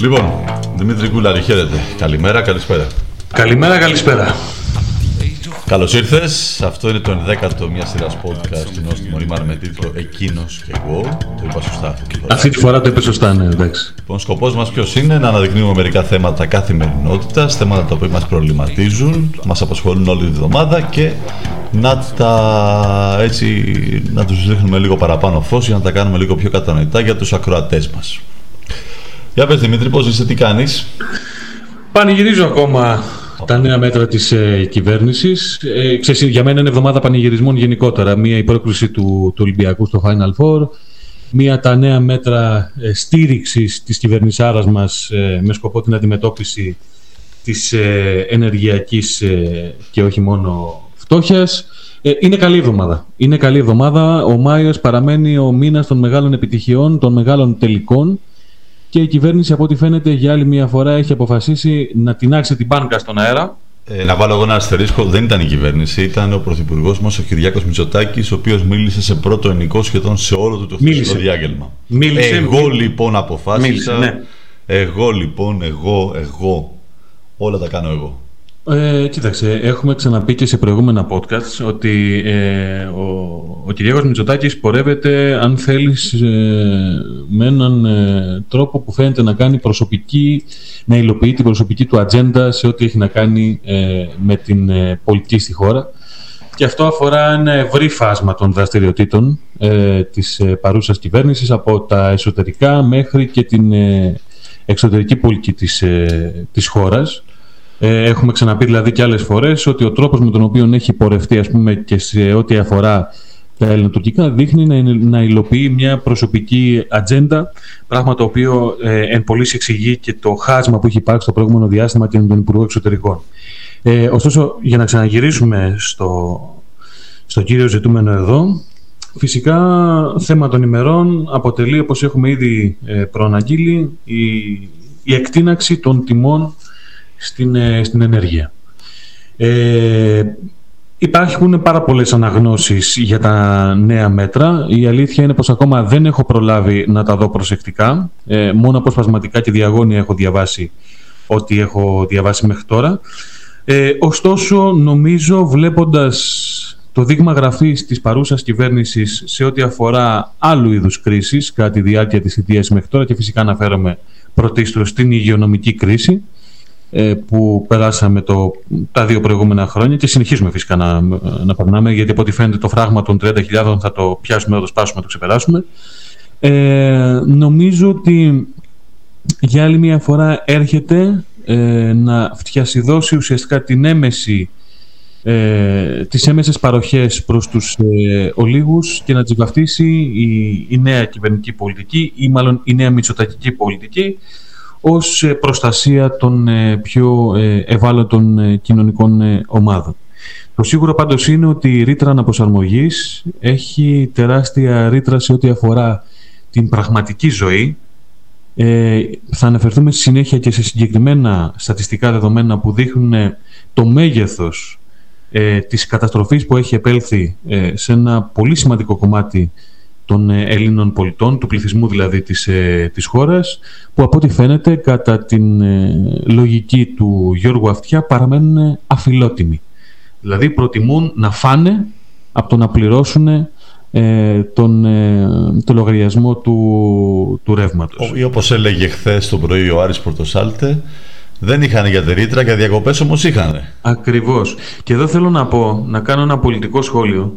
Λοιπόν, Δημήτρη Κούλαρη, χαίρετε. Καλημέρα, καλησπέρα. Καλημέρα, καλησπέρα. Καλώς ήρθες. Αυτό είναι το 11ο μια σειρά podcast του Νόστιμο Μωρήμαρ με τίτλο Εκείνος και εγώ. Το είπα σωστά αυτή τη φορά. Αυτή τη φορά το είπε σωστά, ναι, εντάξει. Λοιπόν, σκοπός μας ποιος είναι; Να αναδεικνύουμε μερικά θέματα καθημερινότητας, θέματα τα οποία μας προβληματίζουν, μας απασχολούν όλη τη εβδομάδα και να τα έτσι να τους δείχνουμε λίγο παραπάνω φως για να τα κάνουμε λίγο πιο κατανοητά για τους ακροατές μας. Για πες Δημήτρη, πώς είσαι, τι κάνεις; Πανηγυρίζω ακόμα τα νέα μέτρα της ε, κυβέρνησης. Ε, ξέρεις, για μένα είναι εβδομάδα πανηγυρισμών γενικότερα. Μία η πρόκληση του, του Ολυμπιακού στο Final Four. Μία τα νέα μέτρα ε, στήριξης της κυβερνησάρας μας ε, με σκοπό την αντιμετώπιση της ε, ενεργειακής ε, και όχι μόνο φτώχειας. Ε, είναι καλή εβδομάδα. Είναι καλή εβδομάδα. Ο Μάιος παραμένει ο μήνας των μεγάλων επιτυχιών, των μεγάλων τελικών και η κυβέρνηση από ό,τι φαίνεται για άλλη μια φορά έχει αποφασίσει να τεινάξει την μπάνκα στον αέρα. Ε, να βάλω εγώ ένα αστερίσκο, δεν ήταν η κυβέρνηση, ήταν ο πρωθυπουργός μας, ο Κυριάκος Μητσοτάκης, ο οποίος μίλησε σε πρώτο ενικό σχεδόν σε όλο του το χρονικό διάγγελμα. Μίλησε. Εγώ λοιπόν αποφάσισα. Μίλησε, ναι. Εγώ λοιπόν, εγώ, εγώ. Όλα τα κάνω εγώ. Ε, κοίταξε, έχουμε ξαναπεί και σε προηγούμενα podcast ότι ε, ο, ο Κυριάκος Μητσοτάκης πορεύεται, αν θέλεις, ε, με έναν ε, τρόπο που φαίνεται να κάνει προσωπική, να υλοποιεί την προσωπική του ατζέντα σε ό,τι έχει να κάνει ε, με την πολιτική στη χώρα. Και αυτό αφορά ένα ευρύ φάσμα των δραστηριοτήτων ε, της παρούσας κυβέρνησης, από τα εσωτερικά μέχρι και την εξωτερική πολιτική της, της χώρας. Ε, έχουμε ξαναπεί δηλαδή και άλλες φορές ότι ο τρόπος με τον οποίο έχει πορευτεί ας πούμε, και σε ό,τι αφορά τα ελληνοτουρκικά δείχνει να, να υλοποιεί μια προσωπική ατζέντα, πράγμα το οποίο ε, εν πωλής εξηγεί και το χάσμα που έχει υπάρξει το προηγούμενο διάστημα και με τον Υπουργό Εξωτερικών. Ε, ωστόσο, για να ξαναγυρίσουμε στο, στο κύριο ζητούμενο εδώ, φυσικά θέμα των ημερών αποτελεί, όπως έχουμε ήδη ε, προαναγγείλει, η, η εκτείναξη των τιμών στην, ε, στην ενέργεια. Ε, υπάρχουν πάρα πολλές αναγνώσεις για τα νέα μέτρα. Η αλήθεια είναι πως ακόμα δεν έχω προλάβει να τα δω προσεκτικά. Ε, μόνο αποσπασματικά και διαγώνια έχω διαβάσει ό,τι έχω διαβάσει μέχρι τώρα. Ε, ωστόσο, νομίζω βλέποντας το δείγμα γραφής της παρούσας κυβέρνησης σε ό,τι αφορά άλλου είδους κρίσεις κατά τη διάρκεια της θητείας μέχρι τώρα και φυσικά αναφέρομαι πρωτίστως στην υγειονομική κρίση, ε, που περάσαμε το, τα δύο προηγούμενα χρόνια και συνεχίζουμε φυσικά να, να περνάμε γιατί από ό,τι φαίνεται το φράγμα των 30.000 θα το πιάσουμε, θα το σπάσουμε, θα το ξεπεράσουμε. Ε, νομίζω ότι για άλλη μια φορά έρχεται ε, να φτιασιδώσει ουσιαστικά την έμεση ε, τις έμεσες παροχές προς τους ε, ολίγους και να τις βαφτίσει η, η νέα κυβερνητική πολιτική ή μάλλον η νέα μητσοτακική πολιτική ως ε, προστασία των ε, πιο ε, ευάλωτων κοινωνικών ομάδων. Το σίγουρο πάντως είναι ότι η ρήτρα αναπροσαρμογής έχει τεράστια ρήτρα σε ό,τι αφορά την πραγματική ζωή. Ε, θα αναφερθούμε στη συνέχεια και σε συγκεκριμένα στατιστικά δεδομένα που δείχνουν το μέγεθος ε, της καταστροφής που έχει επέλθει σε ένα πολύ σημαντικό κομμάτι των ε, Ελλήνων πολιτών, του πληθυσμού δηλαδή της, ε, της χώρας, που από ό,τι φαίνεται κατά την ε, λογική του Γιώργου Αυτιά παραμένουν αφιλότιμοι. Δηλαδή προτιμούν να φάνε από το να πληρώσουν τον, το λογαριασμό του, του ρεύματος. Ή όπως έλεγε χθες το πρωί ο Άρης Πορτοσάλτε, δεν είχαν για τερίτρα και διακοπές όμως είχαν. Ακριβώς. Και εδώ θέλω να πω, να κάνω ένα πολιτικό σχόλιο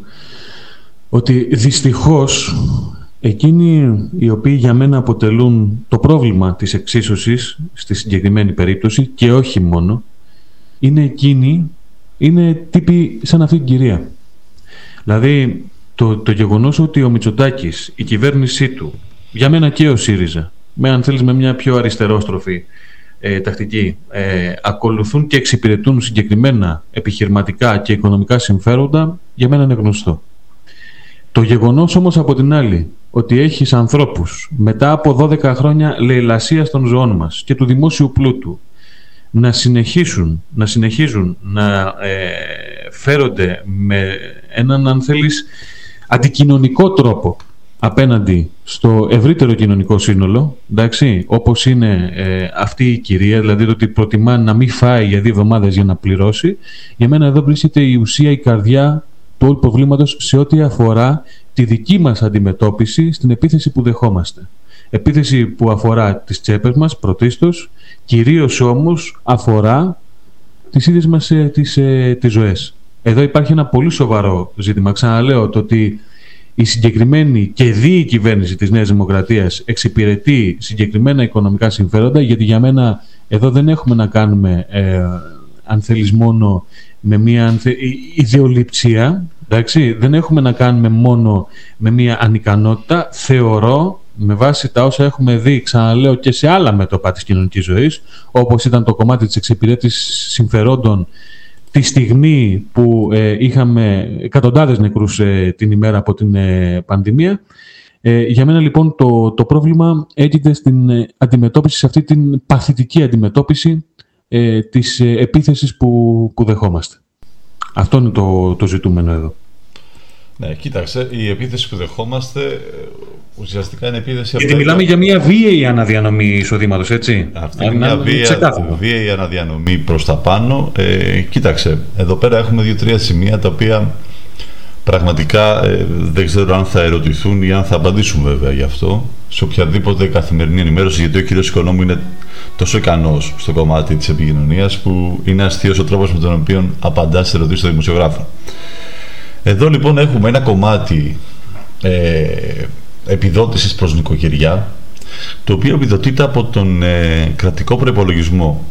ότι δυστυχώς εκείνοι οι οποίοι για μένα αποτελούν το πρόβλημα της εξίσωσης στη συγκεκριμένη περίπτωση και όχι μόνο, είναι εκείνοι, είναι τύποι σαν αυτή την κυρία. Δηλαδή, το, το γεγονός ότι ο Μητσοτάκης, η κυβέρνησή του, για μένα και ο ΣΥΡΙΖΑ, με αν θέλεις με μια πιο αριστερόστροφη ε, τακτική, ε, ακολουθούν και εξυπηρετούν συγκεκριμένα επιχειρηματικά και οικονομικά συμφέροντα, για μένα είναι γνωστό. Το γεγονός όμως από την άλλη ότι έχεις ανθρώπους μετά από 12 χρόνια λαιλασίας των ζώων μας και του δημόσιου πλούτου να συνεχίσουν να, συνεχίζουν να ε, φέρονται με έναν αν θέλεις αντικοινωνικό τρόπο απέναντι στο ευρύτερο κοινωνικό σύνολο, εντάξει, όπως είναι ε, αυτή η κυρία, δηλαδή το ότι προτιμά να μην φάει για δύο εβδομάδες για να πληρώσει, για μένα εδώ βρίσκεται η ουσία, η καρδιά του όλου προβλήματος σε ό,τι αφορά τη δική μας αντιμετώπιση στην επίθεση που δεχόμαστε. Επίθεση που αφορά τις τσέπες μας πρωτίστως, κυρίως όμως αφορά τις ίδιες μας ε, τις, ε, τις ζωές. Εδώ υπάρχει ένα πολύ σοβαρό ζήτημα. Ξαναλέω το ότι η συγκεκριμένη και δίη κυβέρνηση της Νέας Δημοκρατίας εξυπηρετεί συγκεκριμένα οικονομικά συμφέροντα, γιατί για μένα εδώ δεν έχουμε να κάνουμε, ε, αν θέλεις μόνο, με μια ιδεολειψία, εντάξει, δεν έχουμε να κάνουμε μόνο με μια ανικανότητα. Θεωρώ, με βάση τα όσα έχουμε δει, ξαναλέω, και σε άλλα μέτωπα της κοινωνικής ζωής, όπως ήταν το κομμάτι της εξυπηρέτησης συμφερόντων τη στιγμή που ε, είχαμε εκατοντάδες νεκρούς ε, την ημέρα από την ε, πανδημία. για μένα λοιπόν το, το πρόβλημα έγινε στην αντιμετώπιση, σε αυτή την παθητική αντιμετώπιση της επίθεσης που, που δεχόμαστε. Αυτό είναι το, το ζητούμενο εδώ. Ναι, κοίταξε, η επίθεση που δεχόμαστε ουσιαστικά είναι επίθεση... Γιατί μιλάμε για μια βίαιη αναδιανομή εισοδήματος, έτσι. Αυτή είναι μια βία, βίαιη αναδιανομή προς τα πάνω. Ε, κοίταξε, εδώ πέρα έχουμε δύο-τρία σημεία τα οποία πραγματικά ε, δεν ξέρω αν θα ερωτηθούν ή αν θα απαντήσουν βέβαια γι' αυτό σε οποιαδήποτε καθημερινή ενημέρωση, γιατί ο κ. Οικονόμου είναι τόσο ικανός στο κομμάτι της επικοινωνίας που είναι αστείος ο τρόπος με τον οποίο απαντάς σε ερωτήσεις των δημοσιογράφων. Εδώ λοιπόν έχουμε ένα κομμάτι ε, επιδότησης προς νοικοκυριά το οποίο επιδοτείται από τον ε, κρατικό προπολογισμό.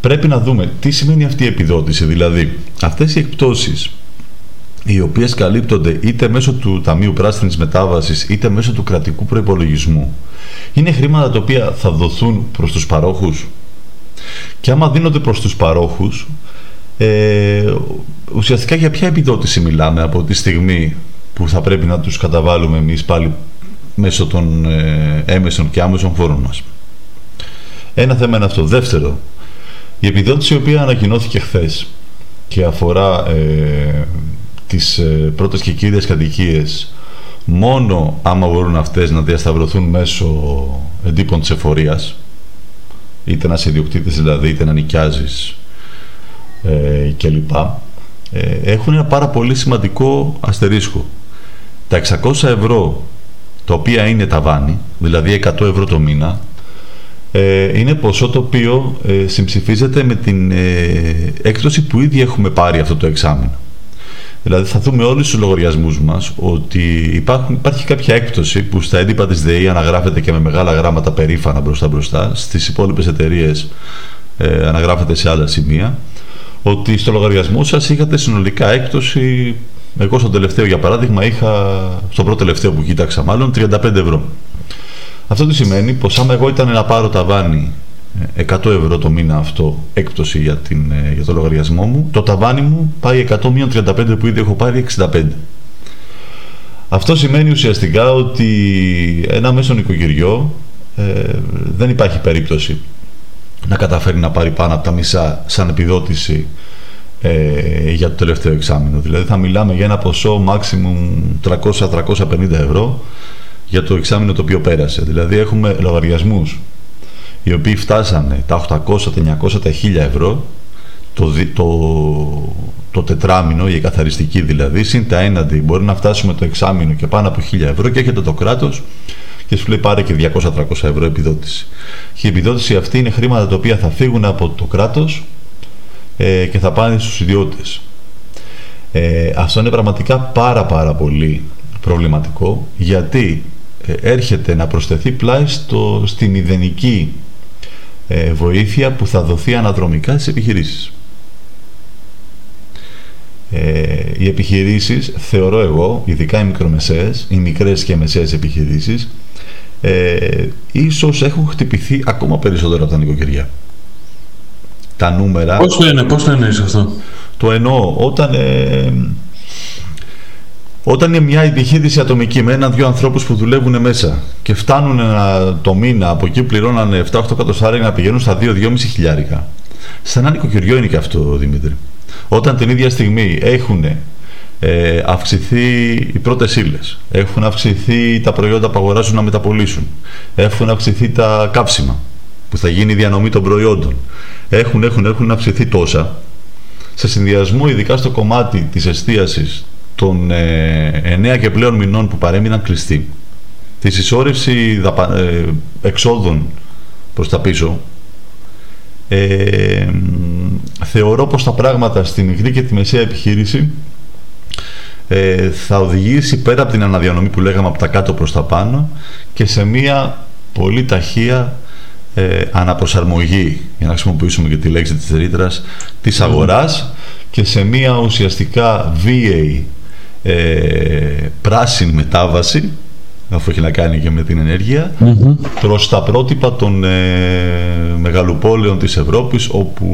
Πρέπει να δούμε τι σημαίνει αυτή η επιδότηση, δηλαδή αυτές οι εκπτώσεις οι οποίες καλύπτονται είτε μέσω του Ταμείου Πράσινης Μετάβασης είτε μέσω του κρατικού προϋπολογισμού είναι χρήματα τα οποία θα δοθούν προς τους παρόχους και άμα δίνονται προς τους παρόχους ε, ουσιαστικά για ποια επιδότηση μιλάμε από τη στιγμή που θα πρέπει να τους καταβάλουμε εμείς πάλι μέσω των ε, έμεσων και άμεσων φόρων μας. Ένα θέμα είναι αυτό. Δεύτερο, η επιδότηση η οποία ανακοινώθηκε χθες και αφορά ε, τις ε, πρώτες και κύριες κατοικίες μόνο άμα μπορούν αυτές να διασταυρωθούν μέσω εντύπων της εφορίας είτε να είσαι ιδιοκτήτης δηλαδή είτε να νοικιάζεις ε, κλπ. Ε, έχουν ένα πάρα πολύ σημαντικό αστερίσκο. Τα 600 ευρώ τα οποία είναι ταβάνι, δηλαδή 100 ευρώ το μήνα, ε, είναι ποσό το οποίο ε, συμψηφίζεται με την ε, έκδοση που ήδη έχουμε πάρει αυτό το εξάμεινο. Δηλαδή θα δούμε όλους τους λογαριασμούς μας ότι υπάρχουν, υπάρχει κάποια έκπτωση που στα έντυπα της ΔΕΗ αναγράφεται και με μεγάλα γράμματα περήφανα μπροστά μπροστά, στις υπόλοιπες εταιρείες ε, αναγράφεται σε άλλα σημεία ότι στο λογαριασμό σας είχατε συνολικά έκπτωση εγώ στο τελευταίο για παράδειγμα είχα, στο πρώτο τελευταίο που κοίταξα μάλλον, 35 ευρώ. Αυτό τι σημαίνει; Πως άμα εγώ ήταν να πάρω ταβάνι 100 ε, ευρώ το μήνα αυτό έκπτωση για, την, ε, για το λογαριασμό μου, το ταβάνι μου πάει 100 35 που ήδη έχω πάρει 65. Αυτό σημαίνει ουσιαστικά ότι ένα μέσο νοικοκυριό ε, δεν υπάρχει περίπτωση να καταφέρει να πάρει πάνω από τα μισά σαν επιδότηση ε, για το τελευταίο εξάμεινο. Δηλαδή θα μιλάμε για ένα ποσό maximum 300-350 ευρώ για το εξάμεινο το οποίο πέρασε. Δηλαδή έχουμε λογαριασμούς οι οποίοι φτάσανε τα 800, τα 900, τα 1000 ευρώ το, το, το τετράμινο, η εκαθαριστική δηλαδή, συν τα έναντι μπορεί να φτάσουμε το εξάμεινο και πάνω από 1000 ευρώ και έχετε το κράτος και σου λέει πάρε και 200-300 ευρώ επιδότηση. Και η επιδότηση αυτή είναι χρήματα τα οποία θα φύγουν από το κράτος ε, και θα πάνε στους ιδιώτες. Ε, αυτό είναι πραγματικά πάρα πάρα πολύ προβληματικό γιατί ε, έρχεται να προσθεθεί πλάι στο, στην ιδενική ε, βοήθεια που θα δοθεί αναδρομικά στις επιχειρήσεις. Ε, οι επιχειρήσεις, θεωρώ εγώ, ειδικά οι μικρομεσαίες, οι μικρές και μεσαίες επιχειρήσεις, ε, ίσως έχουν χτυπηθεί ακόμα περισσότερο από τα νοικοκυριά τα νούμερα. Πώς το είναι, πώς το εννοείς αυτό; Το εννοώ όταν, ε, όταν είναι μια επιχείρηση ατομική με έναν-δυο ανθρώπους που δουλεύουν μέσα και φτάνουν ένα, το μήνα από εκεί που πληρώνανε 7-8 εκατοστάρια να πηγαίνουν στα 2-2,5 χιλιάρικα. Σε ένα νοικοκυριό είναι και αυτό, Δημήτρη. Όταν την ίδια στιγμή έχουν ε, αυξηθεί οι πρώτες ύλες. Έχουν αυξηθεί τα προϊόντα που αγοράζουν να μεταπολίσουν. Έχουν αυξηθεί τα κάψιμα που θα γίνει η διανομή των προϊόντων. Έχουν, έχουν, έχουν αυξηθεί τόσα. Σε συνδυασμό, ειδικά στο κομμάτι της εστίασης των ε, 9 και πλέον μηνών που παρέμειναν κλειστοί, της συσσόρευση ε, εξόδων προς τα πίσω, ε, θεωρώ πως τα πράγματα στην μικρή και τη μεσαία επιχείρηση ε, θα οδηγήσει πέρα από την αναδιανομή που λέγαμε από τα κάτω προς τα πάνω και σε μία πολύ ταχεία ε, αναπροσαρμογή, για να χρησιμοποιήσουμε και τη λέξη της ρήτρας, της αγοράς και σε μία ουσιαστικά βίαιη ε, πράσινη μετάβαση αφού έχει να κάνει και με την ενέργεια, mm προς τα πρότυπα των ε, μεγαλοπόλεων της Ευρώπης, όπου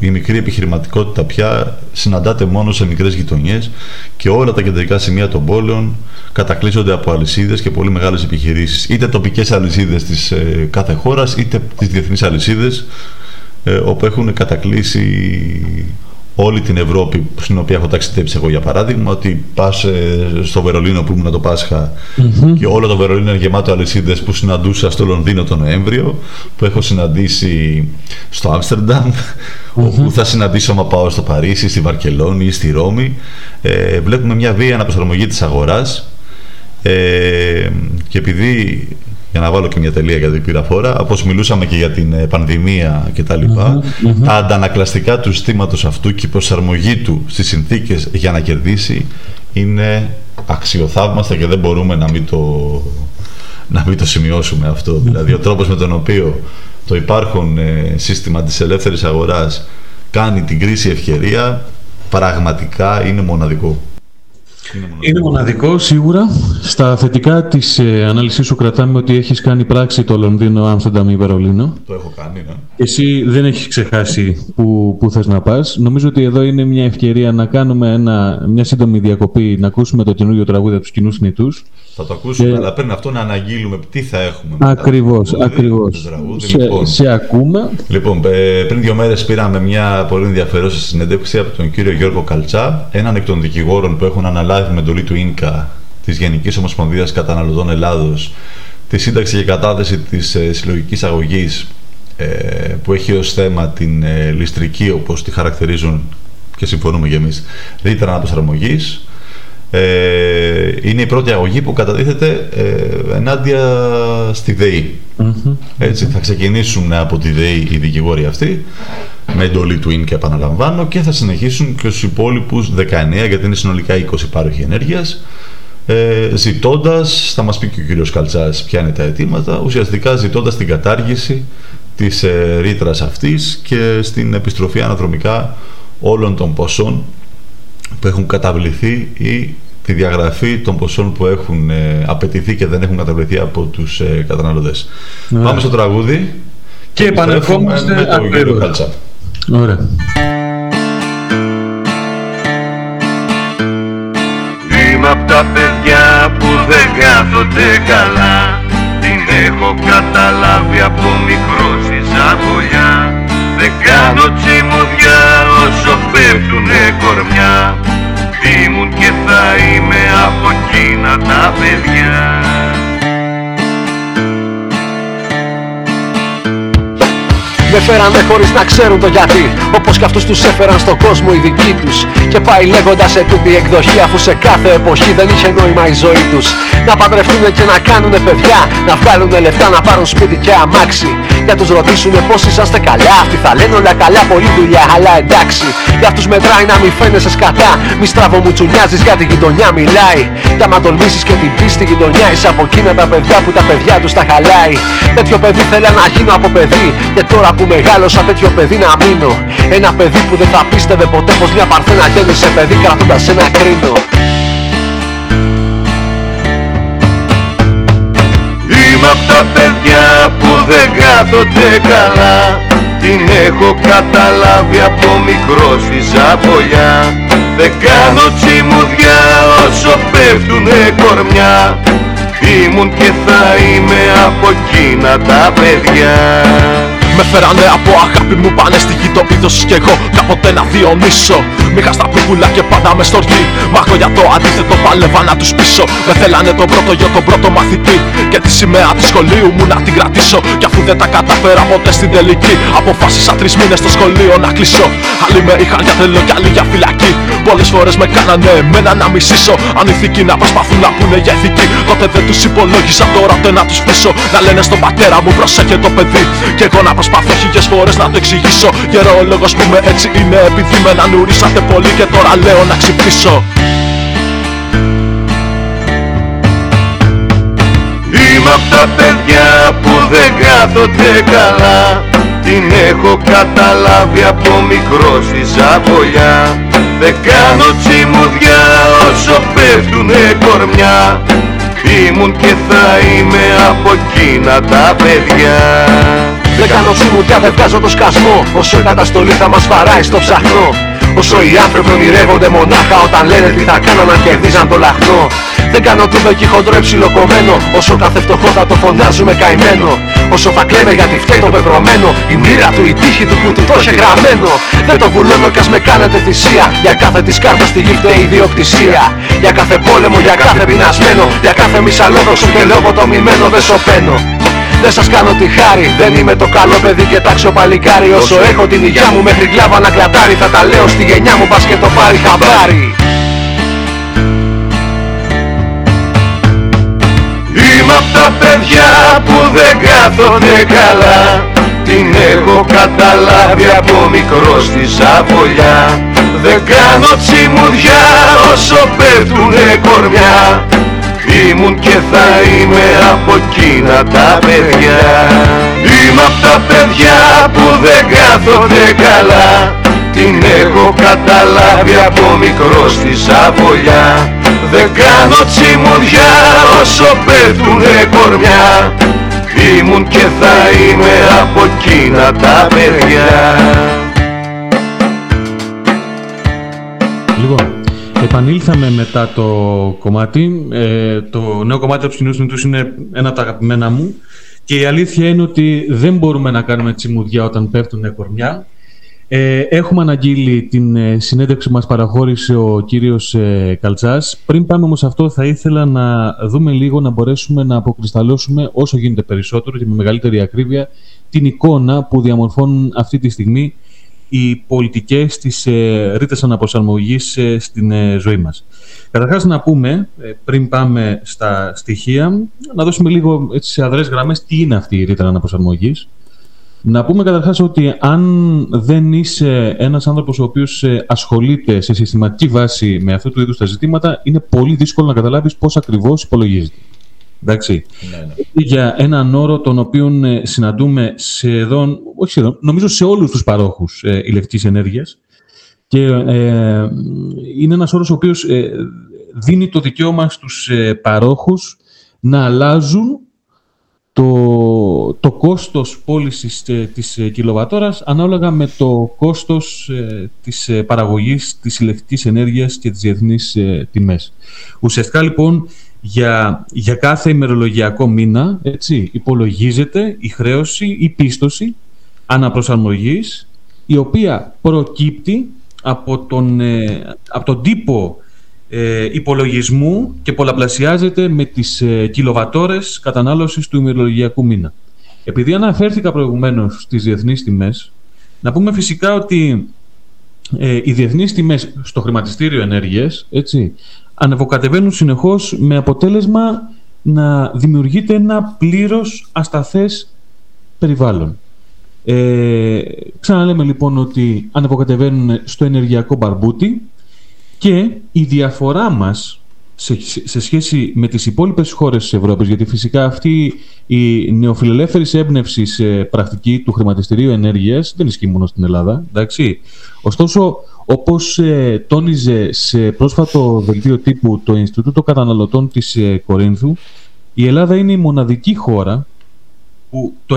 η μικρή επιχειρηματικότητα πια συναντάται μόνο σε μικρές γειτονιές και όλα τα κεντρικά σημεία των πόλεων κατακλείζονται από αλυσίδες και πολύ μεγάλες επιχειρήσεις. Είτε τοπικές αλυσίδες της ε, κάθε χώρας, είτε τις διεθνείς αλυσίδες, ε, όπου έχουν κατακλείσει όλη την Ευρώπη στην οποία έχω ταξιδέψει εγώ για παράδειγμα ότι πας ε, στο Βερολίνο που ήμουν το πασχα και όλο το Βερολίνο είναι γεμάτο αλυσίδες που συναντούσα στο Λονδίνο τον Νοέμβριο που έχω συναντήσει στο αμστερνταμ όπου θα συναντήσω άμα πάω στο Παρίσι, στη Βαρκελόνη ή στη Ρώμη. Ε, βλέπουμε μια βία αναπροσαρμογή της αγοράς. Ε, και επειδή για να βάλω και μια τελεία για την πυραφόρα, όπως μιλούσαμε και για την ε, πανδημία και τα λοιπα τα αντανακλαστικά του συστήματος αυτού και η προσαρμογή του στις συνθήκες για να κερδίσει είναι αξιοθαύμαστα και δεν μπορούμε να μην το, να μην το σημειώσουμε αυτό. Δηλαδή ο τρόπος με τον οποίο το υπάρχον ε, σύστημα της ελεύθερης αγοράς κάνει την κρίση ευκαιρία πραγματικά είναι μοναδικό. Είναι μοναδικό. σίγουρα. Στα θετικά της ε, ανάλυσης σου κρατάμε ότι έχεις κάνει πράξη το Λονδίνο, Άμστερνταμ ή Βερολίνο. Το έχω κάνει, ναι. Εσύ δεν έχεις ξεχάσει που, που θες να πας. Νομίζω ότι εδώ είναι μια ευκαιρία να κάνουμε ένα, μια σύντομη διακοπή, να ακούσουμε το καινούριο τραγούδι από τους κοινούς νητούς. Θα το ακούσουμε, και... αλλά πρέπει αυτό να αναγγείλουμε τι θα έχουμε. Ακριβώς, ακριβώς. Σε, λοιπόν, σε ακούμε. Λοιπόν, πριν δύο μέρες πήραμε μια πολύ ενδιαφέρουσα συνέντευξη από τον κύριο Γιώργο Καλτσά, έναν εκ των δικηγόρων που έχουν αναλάβει αναλάβει με εντολή του ΙΝΚΑ, της Γενικής Ομοσπονδίας Καταναλωτών Ελλάδος, τη σύνταξη και κατάθεση της ε, συλλογικής αγωγής ε, που έχει ως θέμα την ε, ληστρική, όπως τη χαρακτηρίζουν και συμφωνούμε κι εμείς, ρήτρα αναπροσαρμογής. Ε, είναι η πρώτη αγωγή που καταδίθεται ε, ενάντια στη ΔΕΗ. Έτσι, θα ξεκινήσουν από τη ΔΕΗ οι δικηγόροι αυτοί με εντολή του ΙΝΚ επαναλαμβάνω και θα συνεχίσουν και στους υπόλοιπους 19 γιατί είναι συνολικά 20 πάροχοι ενέργειας ε, ζητώντας, θα μας πει και ο κύριος Καλτσάς ποια είναι τα αιτήματα, ουσιαστικά ζητώντας την κατάργηση της ε, ρήτρας αυτής και στην επιστροφή αναδρομικά όλων των ποσών που έχουν καταβληθεί ή τη διαγραφή των ποσών που έχουν ε, απαιτηθεί και δεν έχουν καταβληθεί από τους ε, καταναλωτές. Ναι. Πάμε στο τραγούδι και, και επανερχόμαστε με τον κύριο Καλτσά. Ωραία. Είμαι απ' τα παιδιά που δεν κάθονται καλά Την έχω καταλάβει από μικρό στη ζαβολιά Δεν κάνω τσιμουδιά όσο πέφτουνε κορμιά Ήμουν και θα είμαι από εκείνα τα παιδιά Με φέρανε χωρίς να ξέρουν το γιατί. Όπως κι αυτούς τους έφεραν στον κόσμο οι δικοί τους. Και πάει λέγοντας σε τούτη εκδοχή Αφού σε κάθε εποχή δεν είχε νόημα η ζωή τους. Να παντρευτούν και να κάνουνε παιδιά Να βγάλουν λεφτά να πάρουν σπίτι και αμάξι. Για τους ρωτήσουνε πως είσαστε καλά Αυτοί θα λένε όλα καλά, πολλή δουλειά, αλλά εντάξει. Για αυτούς μετράει να μην φαίνεσαι σκατά Μη στραβομουτσουνιάζεις για τη γειτονιά μιλάει. Για μα τολμήσεις και την πίστη γειτονιά Είσαι από εκείνα τα παιδιά που τα παιδιά τους τα χαλάει. Τέτοιο παιδί θέλει να γίνω από παιδί Και τώρα που μεγάλωσα τέτοιο παιδί να μείνω. Ένα παιδί που δεν θα πίστευε ποτέ πως μια παρθένα γέννησε παιδί κρατώντας ένα κρίνο. Είμαι απ' τα παιδιά που δεν κάθονται καλά. Την έχω καταλάβει από μικρός στη ζαπολιά Δεν κάνω τσιμουδιά όσο πέφτουνε κορμιά. Ήμουν και θα είμαι από εκείνα τα παιδιά με φέρανε από αγάπη μου πάνε στη γη το κι εγώ ποτέ να διονύσω Μήχα στα πουκουλά και πάντα με στοργή Μα εγώ για το αντίθετο πάλευα να τους πείσω. Με θέλανε τον πρώτο γιο τον πρώτο μαθητή. Και τη σημαία του σχολείου μου να την κρατήσω. Κι αφού δεν τα κατάφερα ποτέ στην τελική Αποφάσισα τρεις μήνες στο σχολείο να κλείσω. Άλλοι με είχαν για θέλω κι άλλοι για φυλακή. Πολλές φορές με κάνανε εμένα να μισήσω. Αν ηθικοί να προσπαθούν να πούνε για ηθική. Τότε δεν τους υπολόγισα τώρα ούτε να τους πείσω. Να λένε στον πατέρα μου προσέχε το παιδί Και εγώ να προσπαθώ χίλιες φορές να το εξηγήσω. Γερόλογος που με έτσι είναι επειδή με νουρίσατε πολύ Και τώρα λέω να ξυπνήσω. Είμαι απ' τα παιδιά που δεν κάθονται καλά. Την έχω καταλάβει από μικρό στη ζαβολιά. Δεν κάνω τσιμουδιά όσο πέφτουνε κορμιά. Ήμουν και θα είμαι από εκείνα τα παιδιά Δεν κάνω τσιμουδιά, δεν βγάζω το σκασμό. Όσο η καταστολή θα μας βαράει στο ψαχνό. Όσο οι άνθρωποι ονειρεύονται μονάχα όταν λένε τι θα κάνουν να κερδίζαν το λαχνό. Δεν κάνω τούμπε και χοντρό ψιλοκομμένο Όσο κάθε φτωχό θα το φωνάζουμε καημένο. Όσο θα κλαίμε γιατί φταίει το πεπρωμένο. Η μοίρα του, η τύχη του που του το είχε γραμμένο. Δεν το βουλώνω κι ας με κάνετε θυσία. Για κάθε της κάρτας στη γη φταίει η ιδιοκτησία. Για κάθε πόλεμο, για κάθε πεινασμένο. Για κάθε μισαλόδοξο και λογοτομημένο δεν σωπαίνω δεν σας κάνω τη χάρη, δεν είμαι το καλό παιδί και τάξιο παλικάρι. Όσο έχω την υγειά μου μέχρι κλάβα να κλατάρει Θα τα λέω στη γενιά μου πας και το πάρει χαμπάρι. Είμαι απ' τα παιδιά που δεν κάθονται καλά. Την έχω καταλάβει από μικρός στη σαβολιά Δεν κάνω τσιμουδιά όσο πέφτουνε κορμιά Ήμουν και θα είμαι από εκείνα τα παιδιά. Είμαι απ' τα παιδιά που δεν κάθονται καλά. Την έχω καταλάβει από μικρός στη σαβολιά Δεν κάνω τσιμουδιά όσο πέφτουνε κορμιά. Ήμουν και θα είμαι από εκείνα τα παιδιά. Λοιπόν, επανήλθαμε μετά το κομμάτι. Ε, το νέο κομμάτι από τους τους είναι ένα από τα αγαπημένα μου. Και η αλήθεια είναι ότι δεν μπορούμε να κάνουμε τσιμουδιά όταν πέφτουν κορμιά. Ε, έχουμε αναγγείλει την ε, συνέντευξη που μας παραχώρησε ο κύριος ε, Καλτσάς. Πριν πάμε όμως αυτό θα ήθελα να δούμε λίγο να μπορέσουμε να αποκρισταλώσουμε όσο γίνεται περισσότερο και με μεγαλύτερη ακρίβεια την εικόνα που διαμορφώνουν αυτή τη στιγμή οι πολιτικές της ε, ρήτας αναπροσαρμογής ε, στην ε, ζωή μας. Καταρχάς να πούμε, ε, πριν πάμε στα στοιχεία, να δώσουμε λίγο έτσι, σε αδρές γραμμές τι είναι αυτή η ρήτρα αναπροσαρμογής. Να πούμε καταρχάς ότι αν δεν είσαι ένας άνθρωπος ο οποίος ε, ασχολείται σε συστηματική βάση με αυτού του είδους τα ζητήματα, είναι πολύ δύσκολο να καταλάβεις πώς ακριβώς υπολογίζεται. Εντάξει. Ναι, ναι. Για έναν όρο τον οποίο ε, συναντούμε σχεδόν, όχι σχεδόν, νομίζω σε όλους τους παρόχους ε, ηλεκτρικής ενέργειας και ε, είναι ένας όρος ο οποίος ε, δίνει το δικαίωμα στους ε, παρόχους να αλλάζουν το, το κόστος πώλησης ε, της ε, κιλοβατόρας ανάλογα με το κόστος ε, της ε, παραγωγής της ηλεκτρικής ενέργειας και τις διεθνείς ε, τιμές. Ουσιαστικά λοιπόν για, για κάθε ημερολογιακό μήνα έτσι, υπολογίζεται η χρέωση, η πίστοση αναπροσαρμογής η οποία προκύπτει από τον, ε, από τον τύπο ε, υπολογισμού και πολλαπλασιάζεται με τις ε, κιλοβατόρες κατανάλωσης του ημερολογιακού μήνα. Επειδή αναφέρθηκα προηγουμένως στις διεθνείς τιμές, να πούμε φυσικά ότι ε, οι διεθνείς τιμές στο χρηματιστήριο ενέργειας έτσι, ανεβοκατεβαίνουν συνεχώς με αποτέλεσμα να δημιουργείται ένα πλήρως ασταθές περιβάλλον. Ε, ξαναλέμε λοιπόν ότι ανεβοκατεβαίνουν στο ενεργειακό μπαρμπούτι και η διαφορά μας σε, σε σχέση με τις υπόλοιπες χώρες της Ευρώπης, γιατί φυσικά αυτή η νεοφιλελεύθερης έμπνευση σε πρακτική του χρηματιστηρίου ενέργειας δεν ισχύει μόνο στην Ελλάδα, εντάξει. Ωστόσο, όπως ε, τόνιζε σε πρόσφατο δελτίο τύπου το Ινστιτούτο Καταναλωτών της ε, Κορίνθου, η Ελλάδα είναι η μοναδική χώρα που το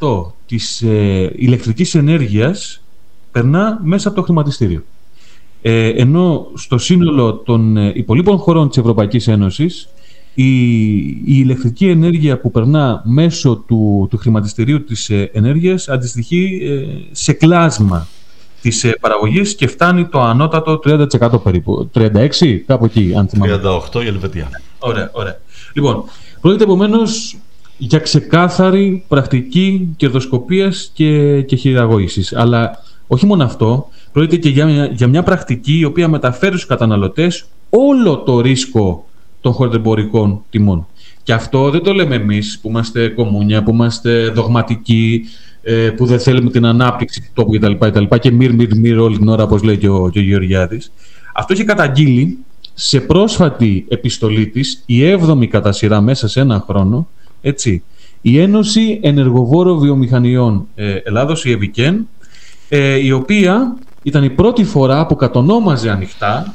100% της ε, ηλεκτρικής ενέργειας περνά μέσα από το χρηματιστήριο. Ε, ενώ στο σύνολο των ε, υπολείπων χωρών της Ευρωπαϊκής Ένωσης η, η ηλεκτρική ενέργεια που περνά μέσω του, του χρηματιστηρίου της ε, ενέργειας αντιστοιχεί ε, σε κλάσμα της ε, παραγωγής και φτάνει το ανώτατο 30% περίπου. 36, κάπου εκεί, αν θυμάμαι. 38 η Ελβετία. Ωραία, ωραία. Λοιπόν, πρόκειται επομένως για ξεκάθαρη πρακτική κερδοσκοπίας και, και χειραγώγησης. Αλλά όχι μόνο αυτό, πρόκειται και για μια, για μια πρακτική η οποία μεταφέρει στους καταναλωτές όλο το ρίσκο των χορτεμπορικών τιμών. Και αυτό δεν το λέμε εμείς που είμαστε κομμούνια, που είμαστε δογματικοί, ε, που δεν θέλουμε την ανάπτυξη του τόπου κτλ. Και, και μυρ, μυρ, μυρ όλη την ώρα, όπως λέει και ο, και ο Γεωργιάδης. Αυτό έχει καταγγείλει σε πρόσφατη επιστολή της, η έβδομη κατά σειρά μέσα σε ένα χρόνο, έτσι, η Ένωση Ενεργοβόρων Βιομηχανιών ε, Ελλάδος, η ΕΒΙΚΕΝ, ε, η οποία ήταν η πρώτη φορά που κατονόμαζε ανοιχτά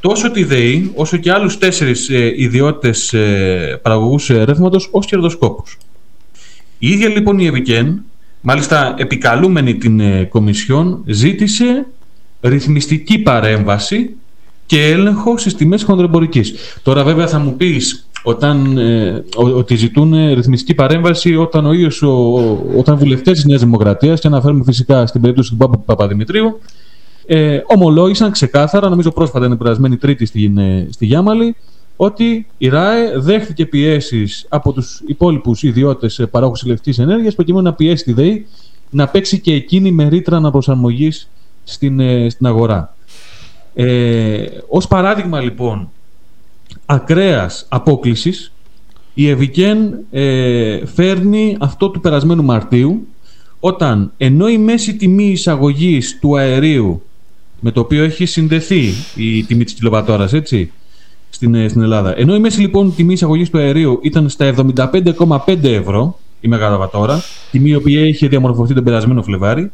τόσο τη ΔΕΗ όσο και άλλους τέσσερις ε, ιδιώτες ε, παραγωγούς ε, ρεύματος ως κερδοσκόπους. Η ίδια λοιπόν η ΕΒΙΚΕΝ, μάλιστα επικαλούμενη την ε, Κομισιόν, ζήτησε ρυθμιστική παρέμβαση και έλεγχο στις τιμές χονδρεμπορικής. Τώρα βέβαια θα μου πεις όταν, ε, ότι ζητούν ρυθμιστική παρέμβαση όταν ο ίδιος, ο, όταν βουλευτές της Νέας Δημοκρατίας και αναφέρουμε φυσικά στην περίπτωση του Παπαδημητρίου ε, ομολόγησαν ξεκάθαρα, νομίζω πρόσφατα είναι περασμένη Τρίτη στη, ε, στη Γιάμαλη, ότι η ΡΑΕ δέχτηκε πιέσεις από τους υπόλοιπους ιδιώτες παρόχους ηλεκτρικής ενέργειας προκειμένου να πιέσει τη ΔΕΗ να παίξει και εκείνη με ρήτρα αναπροσαρμογή στην, ε, στην αγορά. Ε, ως παράδειγμα λοιπόν ακραίας απόκλησης η Ευικέν ε, φέρνει αυτό του περασμένου Μαρτίου όταν ενώ η μέση τιμή εισαγωγής του αερίου με το οποίο έχει συνδεθεί η τιμή της κιλοβατόρας, έτσι, στην, ε, στην Ελλάδα. Ενώ η μέση λοιπόν τιμή εισαγωγής του αερίου ήταν στα 75,5 ευρώ η μεγαβατόρα, τιμή η οποία είχε διαμορφωθεί τον περασμένο Φλεβάρι,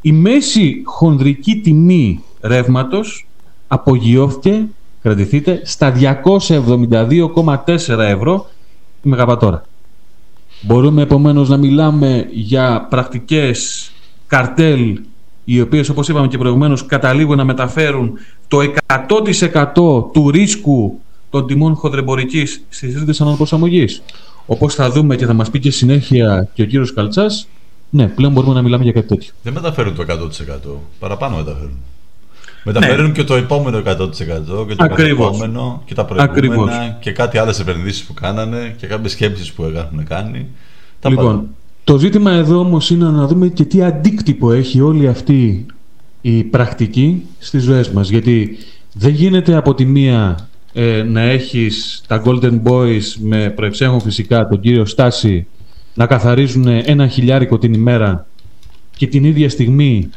η μέση χονδρική τιμή ρεύματος απογειώθηκε, κρατηθείτε, στα 272,4 ευρώ η μεγαβατόρα. Μπορούμε επομένως να μιλάμε για πρακτικές καρτέλ οι οποίες όπως είπαμε και προηγουμένως καταλήγουν να μεταφέρουν το 100% του ρίσκου των τιμών χοντρεμπορικής στις ρήτες αναπροσαρμογής. Όπως θα δούμε και θα μας πει και συνέχεια και ο κύριος Καλτσάς, ναι, πλέον μπορούμε να μιλάμε για κάτι τέτοιο. Δεν μεταφέρουν το 100%, παραπάνω μεταφέρουν. Μεταφέρουν ναι. και το επόμενο 100% και το επόμενο και τα προηγούμενα και κάτι άλλες επενδύσεις που κάνανε και κάποιες σκέψεις που έχουν κάνει. λοιπόν, το ζήτημα εδώ όμως είναι να δούμε και τι αντίκτυπο έχει όλη αυτή η πρακτική στις ζωές μας. Γιατί δεν γίνεται από τη μία ε, να έχεις τα Golden Boys με προεξέχον φυσικά τον κύριο Στάση να καθαρίζουν ένα χιλιάρικο την ημέρα και την ίδια στιγμή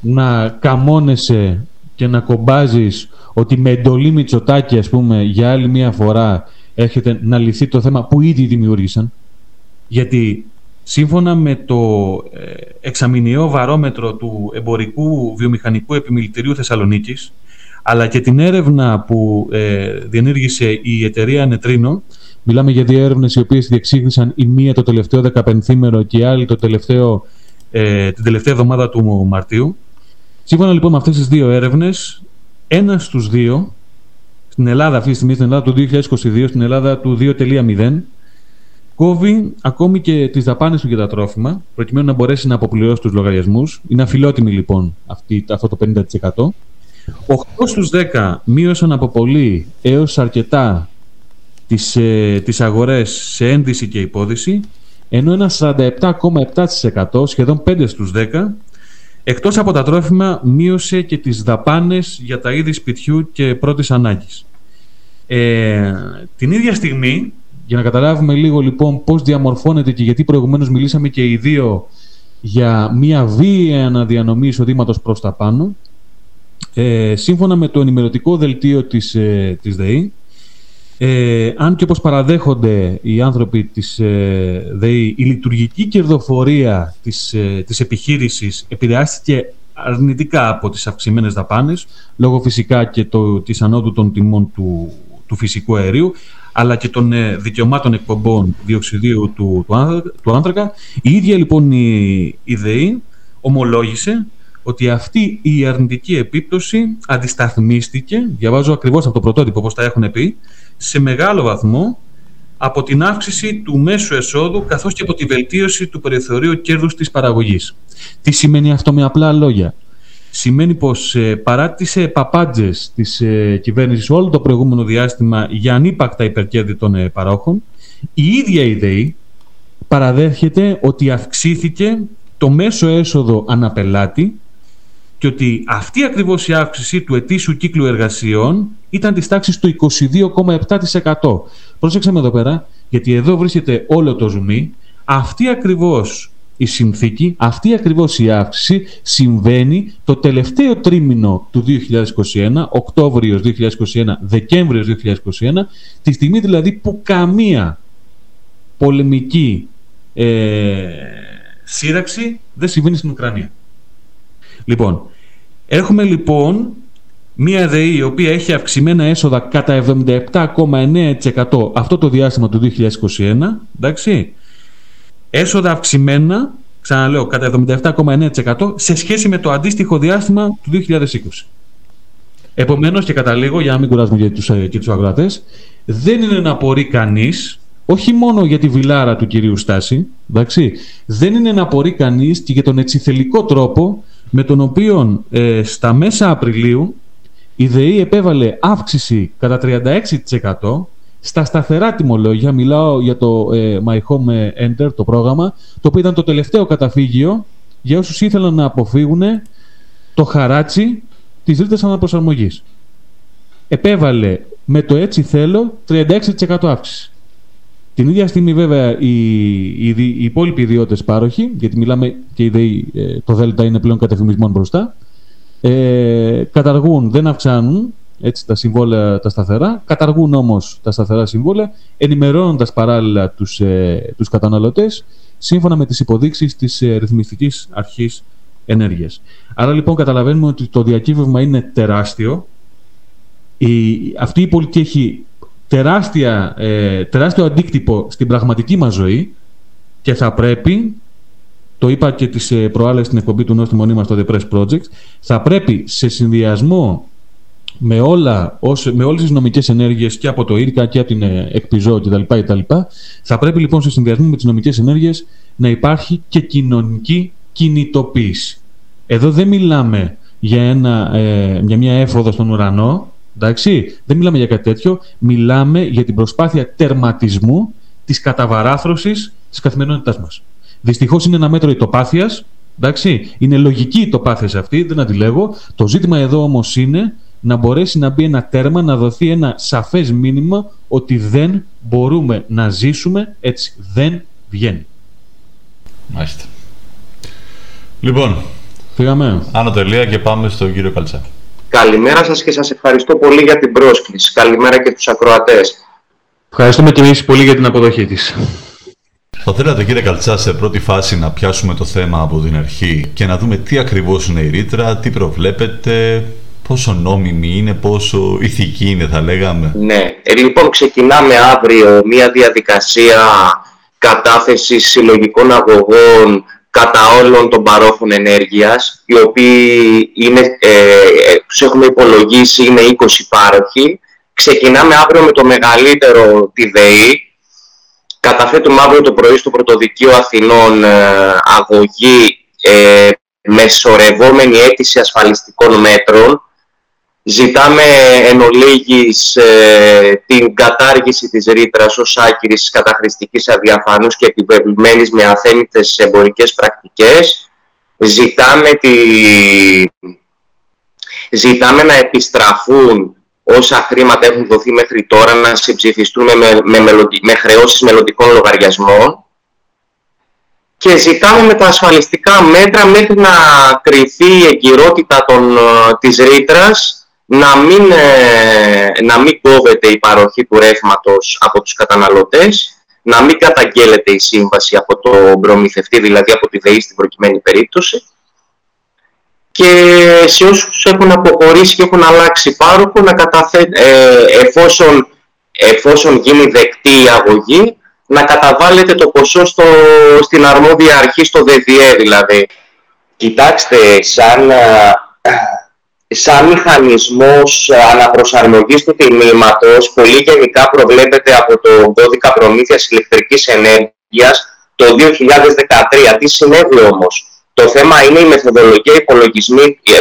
να καμώνεσαι και να κομπάζεις ότι με εντολή Μητσοτάκη ας πούμε για άλλη μία φορά έρχεται να λυθεί το θέμα που ήδη δημιούργησαν γιατί Σύμφωνα με το ε, εξαμηνιαίο βαρόμετρο του Εμπορικού Βιομηχανικού Επιμελητηρίου Θεσσαλονίκης, αλλά και την έρευνα που ε, διενήργησε η εταιρεία Νετρίνο, μιλάμε για δύο έρευνες οι οποίες διεξήγησαν η μία το τελευταίο 15 και η άλλη το τελευταίο, ε, την τελευταία εβδομάδα του Μαρτίου. Σύμφωνα λοιπόν με αυτές τις δύο έρευνες, ένας στους δύο, στην Ελλάδα αυτή τη στιγμή, στην Ελλάδα του 2022, στην Ελλάδα του 2.0, Κόβει ακόμη και τις δαπάνες του για τα τρόφιμα, προκειμένου να μπορέσει να αποπληρώσει τους λογαριασμούς. Είναι αφιλότιμη λοιπόν αυτή, αυτό το 50%. 8 στους 10 μείωσαν από πολύ έως αρκετά τις, ε, τις αγορές σε ένδυση και υπόδηση, ενώ ένα 47,7% σχεδόν 5 στους 10 εκτός από τα τρόφιμα μείωσε και τις δαπάνες για τα είδη σπιτιού και πρώτης ανάγκης. Ε, την ίδια στιγμή για να καταλάβουμε λίγο λοιπόν πώς διαμορφώνεται και γιατί προηγουμένως μιλήσαμε και οι δύο για μια βία αναδιανομή εισοδήματος προς τα πάνω, ε, σύμφωνα με το ενημερωτικό δελτίο της, ε, της ΔΕΗ, ε, αν και όπως παραδέχονται οι άνθρωποι της ε, ΔΕΗ, η λειτουργική κερδοφορία της, ε, της επιχείρησης επηρεάστηκε αρνητικά από τις αυξημένες δαπάνες, λόγω φυσικά και το, της ανόδου των τιμών του, του φυσικού αερίου, αλλά και των ε, δικαιωμάτων εκπομπών διοξιδίου του, του, άνθρακα. Η ίδια λοιπόν η, η ΔΕΗ ομολόγησε ότι αυτή η αρνητική επίπτωση αντισταθμίστηκε, διαβάζω ακριβώς από το πρωτότυπο όπως τα έχουν πει, σε μεγάλο βαθμό από την αύξηση του μέσου εσόδου καθώς και από τη βελτίωση του περιθωρίου κέρδους της παραγωγής. Τι σημαίνει αυτό με απλά λόγια; Σημαίνει πως ε, παρά τις ε, παπάντζες της ε, κυβέρνησης όλο το προηγούμενο διάστημα για ανύπακτα υπερκέρδη των ε, παρόχων, η ίδια η ΔΕΗ παραδέχεται ότι αυξήθηκε το μέσο έσοδο αναπελάτη και ότι αυτή ακριβώς η αύξηση του ετήσιου κύκλου εργασιών ήταν της τάξης του 22,7%. Πρόσεξε με εδώ πέρα, γιατί εδώ βρίσκεται όλο το ζουμί. Αυτή ακριβώς η συνθήκη, αυτή ακριβώς η αύξηση συμβαίνει το τελευταίο τρίμηνο του 2021, Οκτώβριος 2021, Δεκέμβριος 2021, τη στιγμή δηλαδή που καμία πολεμική ε, σύραξη δεν συμβαίνει στην Ουκρανία. Λοιπόν, έχουμε λοιπόν μία ΔΕΗ η οποία έχει αυξημένα έσοδα κατά 77,9% αυτό το διάστημα του 2021, εντάξει, έσοδα αυξημένα, ξαναλέω, κατά 77,9% σε σχέση με το αντίστοιχο διάστημα του 2020. Επομένως και καταλήγω, για να μην κουράζουμε και τους, ε, και τους αγράτες, δεν είναι να απορεί κανείς, όχι μόνο για τη βιλάρα του κυρίου Στάση, εντάξει, δεν είναι να απορεί κανείς και για τον ετσιθελικό τρόπο με τον οποίο ε, στα μέσα Απριλίου η ΔΕΗ επέβαλε αύξηση κατά 36% στα σταθερά τιμολόγια, μιλάω για το ε, My Home Enter, το πρόγραμμα, το οποίο ήταν το τελευταίο καταφύγιο για όσους ήθελαν να αποφύγουν το χαράτσι της ρήτας αναπροσαρμογής. Επέβαλε με το έτσι θέλω 36% αύξηση. Την ίδια στιγμή βέβαια οι, οι, οι υπόλοιποι ιδιώτες πάροχοι, γιατί μιλάμε και η ε, το ΔΕΛΤΑ είναι πλέον κατευθυμισμόν μπροστά, ε, καταργούν, δεν αυξάνουν έτσι, τα συμβόλαια τα σταθερά, καταργούν όμως τα σταθερά συμβόλαια, ενημερώνοντας παράλληλα τους, ε, τους καταναλωτές σύμφωνα με τις υποδείξεις της ε, ρυθμιστικής αρχής ενέργειας. Άρα λοιπόν καταλαβαίνουμε ότι το διακύβευμα είναι τεράστιο. Η, αυτή η πολιτική έχει τεράστια, ε, τεράστιο αντίκτυπο στην πραγματική μας ζωή και θα πρέπει το είπα και τις ε, προάλλες στην εκπομπή του Νόστιμου Μονίμα στο The Press Project, θα πρέπει σε συνδυασμό με, όλα, ως, με όλες τις νομικές ενέργειες και από το ΙΡΚΑ και από την ε, ΕΚΠΙΖΟ κτλ, κτλ. Θα πρέπει λοιπόν σε συνδυασμό με τις νομικές ενέργειες να υπάρχει και κοινωνική κινητοποίηση. Εδώ δεν μιλάμε για, ένα, ε, για μια έφοδο στον ουρανό, εντάξει, δεν μιλάμε για κάτι τέτοιο, μιλάμε για την προσπάθεια τερματισμού της καταβαράθρωσης της καθημερινότητάς μας. Δυστυχώς είναι ένα μέτρο ητοπάθειας. Εντάξει, είναι λογική η τοπάθεια αυτή, δεν αντιλέγω. Το ζήτημα εδώ όμως είναι να μπορέσει να μπει ένα τέρμα, να δοθεί ένα σαφές μήνυμα ότι δεν μπορούμε να ζήσουμε έτσι. Δεν βγαίνει. Μάλιστα. Λοιπόν, Φύγαμε. Άνω τελεία και πάμε στον κύριο Καλτσά. Καλημέρα σας και σας ευχαριστώ πολύ για την πρόσκληση. Καλημέρα και τους ακροατές. Ευχαριστούμε και εμείς πολύ για την αποδοχή της. Θα θέλατε κύριε Καλτσά σε πρώτη φάση να πιάσουμε το θέμα από την αρχή και να δούμε τι ακριβώς είναι η ρήτρα, τι προβλέπετε, πόσο νόμιμη είναι, πόσο ηθική είναι θα λέγαμε. Ναι, ε, λοιπόν ξεκινάμε αύριο μια διαδικασία κατάθεσης συλλογικών αγωγών κατά όλων των παρόχων ενέργειας, οι οποίοι είναι, ε, ε τους έχουμε υπολογίσει είναι 20 πάροχοι. Ξεκινάμε αύριο με το μεγαλύτερο τη ΔΕΗ, καταθέτουμε αύριο το πρωί στο Πρωτοδικείο Αθηνών ε, αγωγή ε, με σωρευόμενη αίτηση ασφαλιστικών μέτρων. Ζητάμε εν ολίγης, ε, την κατάργηση της ρήτρας ως άκυρης καταχρηστικής αδιαφανούς και επιβεβλημένης με αθέμητες εμπορικές πρακτικές. Ζητάμε, τη... Ζητάμε να επιστραφούν όσα χρήματα έχουν δοθεί μέχρι τώρα να συμψηφιστούν με, με, με χρεώσεις μελλοντικών λογαριασμών και ζητάμε με τα ασφαλιστικά μέτρα μέχρι να κρυθεί η εγκυρότητα των, ε, της ρήτρας να μην, ε, να μην κόβεται η παροχή του ρεύματος από τους καταναλωτές, να μην καταγγέλλεται η σύμβαση από τον προμηθευτή, δηλαδή από τη ΔΕΗ στην προκειμένη περίπτωση και σε όσους έχουν αποχωρήσει και έχουν αλλάξει πάροχο να καταθε... ε, εφόσον, εφόσον γίνει δεκτή η αγωγή να καταβάλλεται το ποσό στο, στην αρμόδια αρχή, στο ΔΔΕ δηλαδή. Κοιτάξτε, σαν, σαν μηχανισμός αναπροσαρμογής του τιμήματος πολύ γενικά προβλέπεται από το κώδικα προμήθειας ηλεκτρικής ενέργειας το 2013. Τι συνέβη όμως; Το θέμα είναι η μεθοδολογία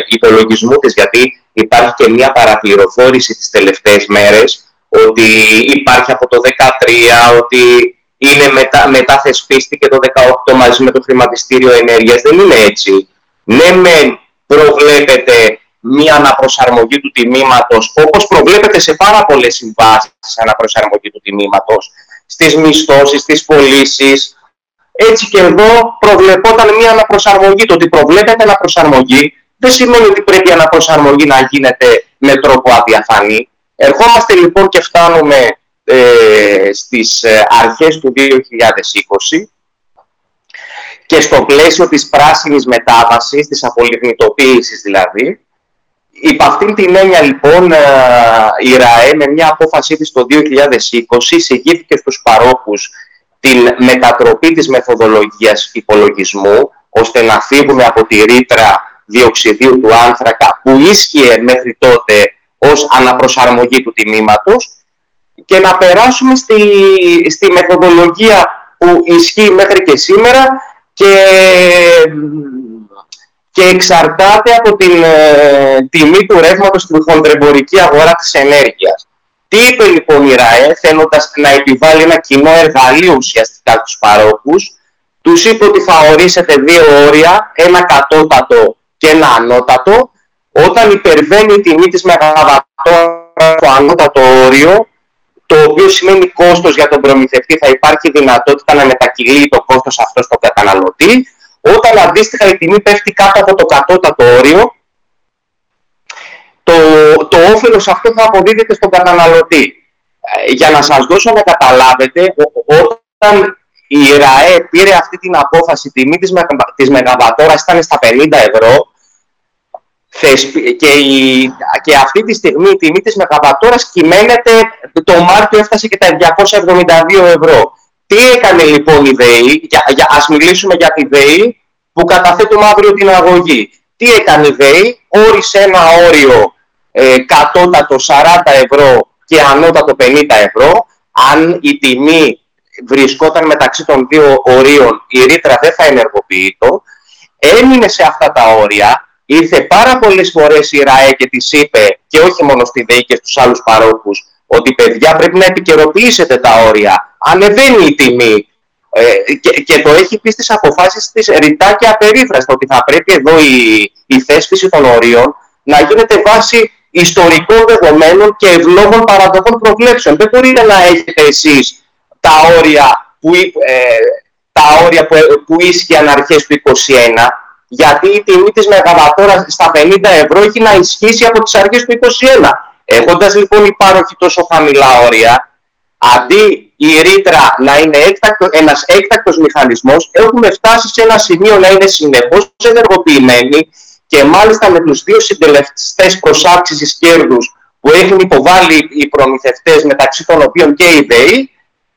υπολογισμού της, γιατί υπάρχει και μια παραπληροφόρηση τις τελευταίες μέρες ότι υπάρχει από το 2013, ότι είναι μετά, μετά θεσπίστηκε το 2018 μαζί με το χρηματιστήριο ενέργειας. Δεν είναι έτσι. Ναι, μεν προβλέπεται μία αναπροσαρμογή του τιμήματος, όπως προβλέπεται σε πάρα πολλές συμβάσεις αναπροσαρμογή του τιμήματος, στις μισθώσεις, στις πωλήσεις. Έτσι και εδώ προβλεπόταν μία αναπροσαρμογή. Το ότι προβλέπεται αναπροσαρμογή δεν σημαίνει ότι πρέπει η αναπροσαρμογή να γίνεται με τρόπο αδιαφανή. Ερχόμαστε λοιπόν και φτάνουμε ε, στις ε, αρχές του 2020 και στο πλαίσιο της πράσινης μετάβασης, της απολιγνητοποίησης δηλαδή, Υπ' αυτήν την έννοια λοιπόν ε, η ΡΑΕ με μια απόφασή της το 2020 εισηγήθηκε στους παρόχους την μετατροπή της μεθοδολογίας υπολογισμού ώστε να φύγουμε από τη ρήτρα διοξιδίου του άνθρακα που ίσχυε μέχρι τότε ως αναπροσαρμογή του τιμήματος και να περάσουμε στη, στη μεθοδολογία που ισχύει μέχρι και σήμερα και και εξαρτάται από την ε, τιμή του ρεύματος στην χοντρεμπορική αγορά της ενέργειας. Τι είπε λοιπόν η ΡΑΕ, θέλοντας να επιβάλλει ένα κοινό εργαλείο ουσιαστικά στους παρόχους, τους είπε ότι θα ορίσετε δύο όρια, ένα κατώτατο και ένα ανώτατο, όταν υπερβαίνει η τιμή της μεγαβατόρα το ανώτατο όριο, το οποίο σημαίνει κόστος για τον προμηθευτή, θα υπάρχει δυνατότητα να μετακυλεί το κόστος αυτό στον καταναλωτή, όταν αντίστοιχα η τιμή πέφτει κάτω από το κατώτατο όριο, το, το όφελος αυτό θα αποδίδεται στον καταναλωτή. Ε, για να σας δώσω να καταλάβετε, όταν η ΡΑΕ πήρε αυτή την απόφαση, η τιμή της, της Μεγαβατόρας ήταν στα 50 ευρώ και, η, και αυτή τη στιγμή η τιμή της Μεγαβατόρας κυμαίνεται, το Μάρτιο έφτασε και τα 272 ευρώ. Τι έκανε λοιπόν η ΔΕΗ, για, για, ας μιλήσουμε για τη ΔΕΗ που καταθέτουμε αύριο την αγωγή. Τι έκανε η ΔΕΗ, όρισε ένα όριο ε, κατώτατο 40 ευρώ και ανώτατο 50 ευρώ. Αν η τιμή βρισκόταν μεταξύ των δύο ορίων, η ρήτρα δεν θα ενεργοποιείται. Έμεινε σε αυτά τα όρια, ήρθε πάρα πολλές φορές η ΡΑΕ και της είπε, και όχι μόνο στη ΔΕΗ και στους άλλους παρόχους, ότι παιδιά πρέπει να επικαιροποιήσετε τα όρια. Ανεβαίνει η τιμή. Ε, και, και το έχει πει στις αποφάσεις της ρητά και απερίφραστα ότι θα πρέπει εδώ η, η θέσπιση των ορίων να γίνεται βάσει ιστορικών δεδομένων και ευλόγων παραδοχών προβλέψεων. Δεν μπορείτε να έχετε εσείς τα όρια που, ε, τα όρια που, που ίσχυαν αρχές του 2021 γιατί η τιμή της μεγαβατόρας στα 50 ευρώ έχει να ισχύσει από τις αρχές του 2021. Έχοντας λοιπόν υπάρχει τόσο χαμηλά όρια, αντί η ρήτρα να είναι έκτακτο, ένας έκτακτος μηχανισμός, έχουμε φτάσει σε ένα σημείο να είναι συνεχώς ενεργοποιημένη και μάλιστα με τους δύο συντελεστές προσάξησης κέρδους που έχουν υποβάλει οι προμηθευτές μεταξύ των οποίων και οι ΔΕΗ,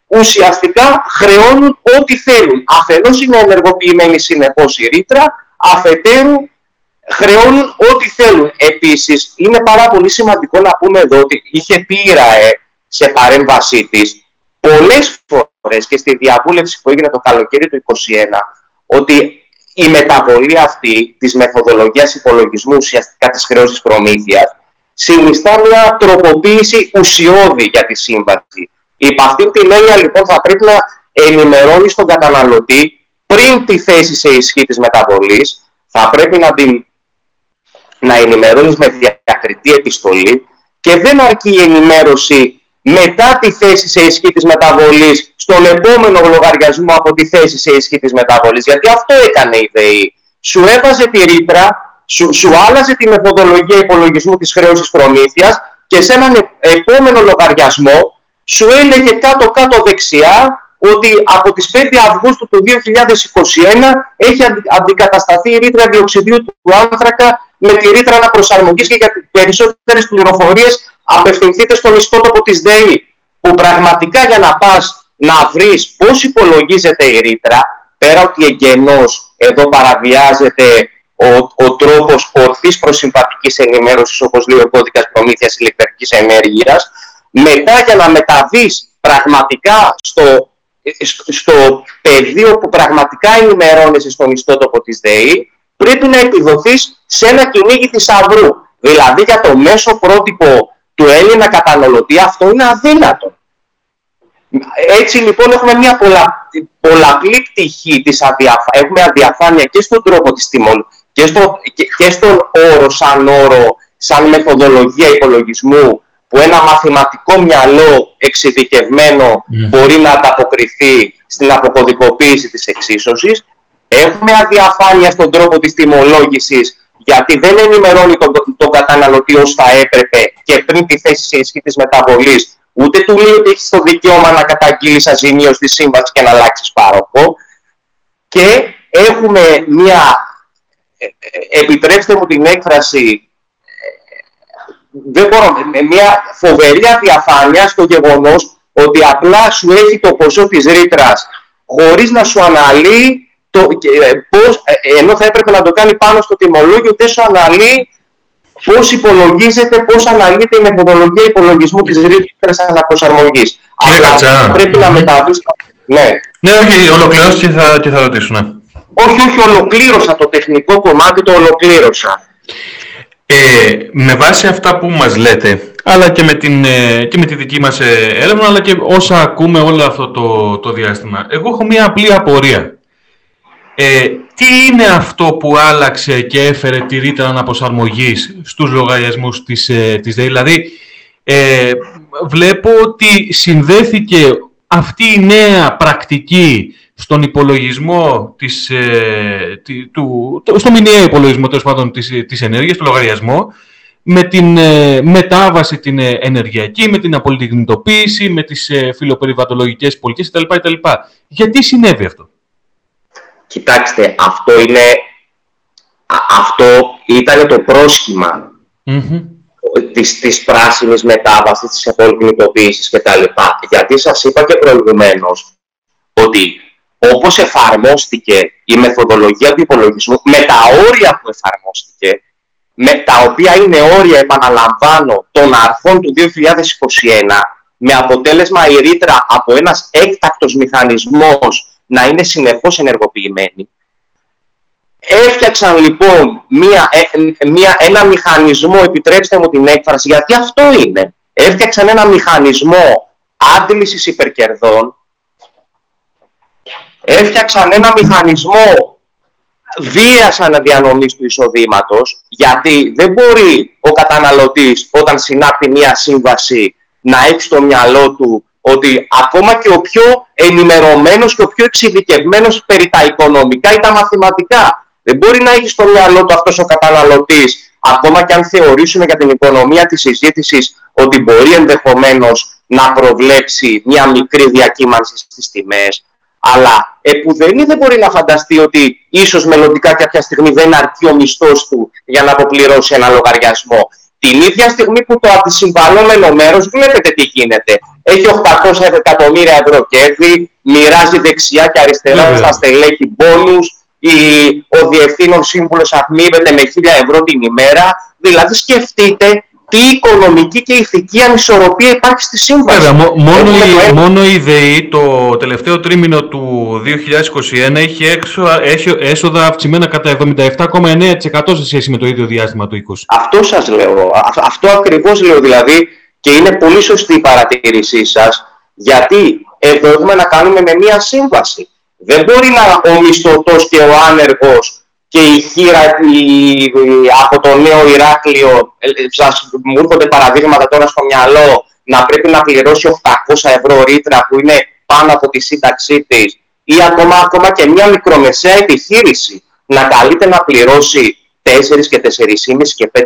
ουσιαστικά χρεώνουν ό,τι θέλουν. Αφενός είναι ενεργοποιημένη συνεχώς η ρήτρα, αφετέρου χρεώνουν ό,τι θέλουν. Επίσης, είναι πάρα πολύ σημαντικό να πούμε εδώ ότι είχε πει η ΡΑΕ σε παρέμβασή της πολλές φορές και στη διαβούλευση που έγινε το καλοκαίρι του 2021 ότι η μεταβολή αυτή της μεθοδολογίας υπολογισμού ουσιαστικά της χρέωσης προμήθειας συνιστά μια τροποποίηση ουσιώδη για τη σύμβαση. Υπ' αυτή την έννοια λοιπόν θα πρέπει να ενημερώνεις τον καταναλωτή πριν τη θέση σε ισχύ της μεταβολής, θα πρέπει να την να ενημερώνεις με διακριτή επιστολή και δεν αρκεί η ενημέρωση μετά τη θέση σε ισχύ της μεταβολής στον επόμενο λογαριασμό από τη θέση σε ισχύ της μεταβολής. Γιατί αυτό έκανε η ΔΕΗ. Σου έβαζε τη ρήτρα, σου, σου άλλαζε τη μεθοδολογία υπολογισμού της χρέωσης προμήθειας και σε έναν επόμενο λογαριασμό σου έλεγε κάτω-κάτω δεξιά ότι από τις 5 Αυγούστου του 2021 έχει αντικατασταθεί η ρήτρα διοξιδίου του άνθρακα με τη ρήτρα αναπροσαρμογής και για περισσότερες πληροφορίες απευθυνθείτε στον ιστότοπο της ΔΕΗ που πραγματικά για να πας να βρεις πώς υπολογίζεται η ρήτρα πέρα ότι εγγενώς εδώ παραβιάζεται ο, ο τρόπος ορθής προσυμβατικής ενημέρωσης όπως λέει ο κώδικας προμήθειας ηλεκτρικής ενέργειας μετά για να μεταβείς πραγματικά στο στο πεδίο που πραγματικά ενημερώνεσαι στον ιστότοπο της ΔΕΗ, πρέπει να επιδοθείς σε ένα κυνήγι θησαυρού. Δηλαδή για το μέσο πρότυπο του Έλληνα καταναλωτή αυτό είναι αδύνατο. Έτσι λοιπόν έχουμε μια πολλα, πολλαπλή πτυχή της αδιαφάνειας. Έχουμε αδιαφάνεια και στον τρόπο της τιμών και, στο, και, στον όρο σαν όρο, σαν μεθοδολογία υπολογισμού που ένα μαθηματικό μυαλό εξειδικευμένο μπορεί να ανταποκριθεί στην αποκωδικοποίηση της εξίσωσης. Έχουμε αδιαφάνεια στον τρόπο της τιμολόγησης γιατί δεν ενημερώνει τον, τον καταναλωτή ως θα έπρεπε και πριν τη θέση σε ισχύ της μεταβολής ούτε του λέει ότι έχεις το δικαίωμα να καταγγείλεις αζημίως τη σύμβαση και να αλλάξεις πάροχο. Και έχουμε μια, ε, ε, επιτρέψτε μου την έκφραση, ε, δεν μπορώ, μια φοβερή αδιαφάνεια στο γεγονός ότι απλά σου έχει το ποσό της ρήτρας χωρίς να σου αναλύει το, πώς, ενώ θα έπρεπε να το κάνει πάνω στο τιμολόγιο, δεν σου αναλύει πώς υπολογίζεται, πώς αναλύεται η μεθοδολογία υπολογισμού της ρήτρας αναπροσαρμογής. Αλλά πρέπει να μεταβείς... Ναι. Ναι, όχι, ολοκληρώσει και θα, και θα ρωτήσω, ναι. Όχι, όχι, ολοκλήρωσα το τεχνικό κομμάτι, το ολοκλήρωσα. Ε, με βάση αυτά που μας λέτε, αλλά και με, την, ε, και με τη δική μας ε, έρευνα, αλλά και όσα ακούμε όλο αυτό το, το διάστημα, εγώ έχω μία απλή απορία. Ε, τι είναι αυτό που άλλαξε και έφερε τη ρήτρα αναπροσαρμογής στους λογαριασμούς της, ε, της ΔΕΗ; Δηλαδή, ε, βλέπω ότι συνδέθηκε αυτή η νέα πρακτική στον υπολογισμό της, ε, του, στο μηνιαίο υπολογισμό τέλος πάντων της, της ενέργειας, του λογαριασμό, με την ε, μετάβαση την ε, ενεργειακή, με την απολυτικνητοποίηση, με τις ε, φιλοπεριβατολογικές πολιτικές κτλ. Γιατί συνέβη αυτό; Κοιτάξτε, αυτό είναι αυτό ήταν το προσχημα mm-hmm. της, της πράσινης μετάβασης, της επολυκνητοποίησης κτλ. Γιατί σας είπα και προηγουμένως ότι όπως εφαρμόστηκε η μεθοδολογία του υπολογισμού με τα όρια που εφαρμόστηκε, με τα οποία είναι όρια, επαναλαμβάνω, των αρχών του 2021, με αποτέλεσμα η ρήτρα από ένας έκτακτος μηχανισμός να είναι συνεχώς ενεργοποιημένοι. Έφτιαξαν λοιπόν μία, ε, μία, ένα μηχανισμό, επιτρέψτε μου την έκφραση, γιατί αυτό είναι. Έφτιαξαν ένα μηχανισμό άντλησης υπερκερδών, έφτιαξαν ένα μηχανισμό βίας αναδιανομής του εισοδήματος, γιατί δεν μπορεί ο καταναλωτής όταν συνάπτει μία σύμβαση να έχει στο μυαλό του ότι ακόμα και ο πιο ενημερωμένος και ο πιο εξειδικευμένος περί τα οικονομικά ή τα μαθηματικά δεν μπορεί να έχει στο μυαλό του αυτός ο καταναλωτής ακόμα και αν θεωρήσουμε για την οικονομία της συζήτησης ότι μπορεί ενδεχομένως να προβλέψει μια μικρή διακύμανση στις τιμές αλλά επουδενή δεν μπορεί να φανταστεί ότι ίσως μελλοντικά κάποια στιγμή δεν αρκεί ο μισθός του για να αποπληρώσει ένα λογαριασμό. Την ίδια στιγμή που το αντισυμβαλόμενο μέρος βλέπετε τι γίνεται. Έχει 800 εκατομμύρια ευρώ κέρδη, μοιράζει δεξιά και αριστερά yeah. στα στελέχη μπόνους, ο διευθύνων σύμβουλος αμείβεται με 1000 ευρώ την ημέρα. Δηλαδή σκεφτείτε τι οικονομική και ηθική ανισορροπία υπάρχει στη σύμβαση. Βέβαια, μόνο, η, μόνο η ΔΕΗ το τελευταίο τρίμηνο του 2021 έχει, έξω, έχει έσοδα αυξημένα κατά 77,9% σε σχέση με το ίδιο διάστημα του 2020. Αυτό σας λέω. Αυτό ακριβώς λέω δηλαδή και είναι πολύ σωστή η παρατήρησή σας γιατί εδώ έχουμε να κάνουμε με μία σύμβαση. Δεν μπορεί να ο μισθωτός και ο άνεργος και η χείρα η, από το νέο Ηράκλειο, ε, σας, μου έρχονται παραδείγματα τώρα στο μυαλό, να πρέπει να πληρώσει 800 ευρώ ρήτρα που είναι πάνω από τη σύνταξή της ή ακόμα, ακόμα και μια μικρομεσαία επιχείρηση να καλείται να πληρώσει 4 και 4,5 και 5.000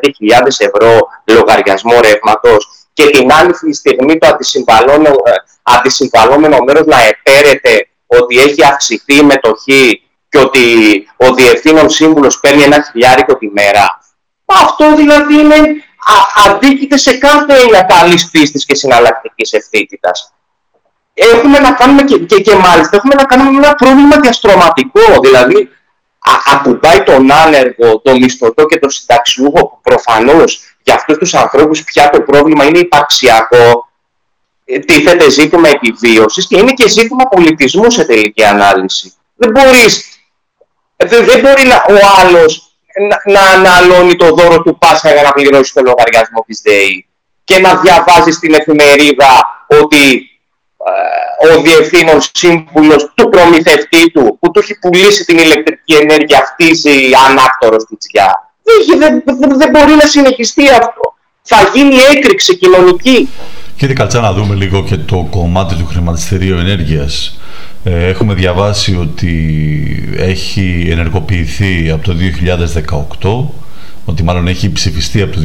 ευρώ λογαριασμό ρεύματος. Και την άλλη στιγμή το αντισυμβαλόμενο ε, μέρος να επέρεται ότι έχει αυξηθεί η μετοχή και ότι ο διευθύνων σύμβουλος παίρνει ένα χιλιάρικο τη μέρα. Αυτό δηλαδή είναι αντίκειται σε κάθε έννοια καλή πίστη και συναλλακτικής ευθύτητας. Έχουμε να κάνουμε και, και, και, μάλιστα έχουμε να κάνουμε ένα πρόβλημα διαστρωματικό. Δηλαδή, ακουμπάει τον άνεργο, τον μισθωτό και τον συνταξιούχο που προφανώς για αυτούς τους ανθρώπους πια το πρόβλημα είναι υπαρξιακό. τίθεται ζήτημα επιβίωσης και είναι και ζήτημα πολιτισμού σε τελική ανάλυση. Δεν μπορείς, δεν, δεν μπορεί να, ο άλλος να, να αναλώνει το δώρο του Πάσχα για να πληρώσει το λογαριασμό της ΔΕΗ και να διαβάζει στην εφημερίδα ότι ε, ο διευθύνων σύμβουλος του προμηθευτή του που του έχει πουλήσει την ηλεκτρική ενέργεια χτίζει ανάκτορος του τσιά. Δεν, δεν, δεν μπορεί να συνεχιστεί αυτό. Θα γίνει έκρηξη κοινωνική. Κύριε Καλτσά, να δούμε λίγο και το κομμάτι του χρηματιστηρίου ενέργειας. Ε, έχουμε διαβάσει ότι έχει ενεργοποιηθεί από το 2018 ότι μάλλον έχει ψηφιστεί από το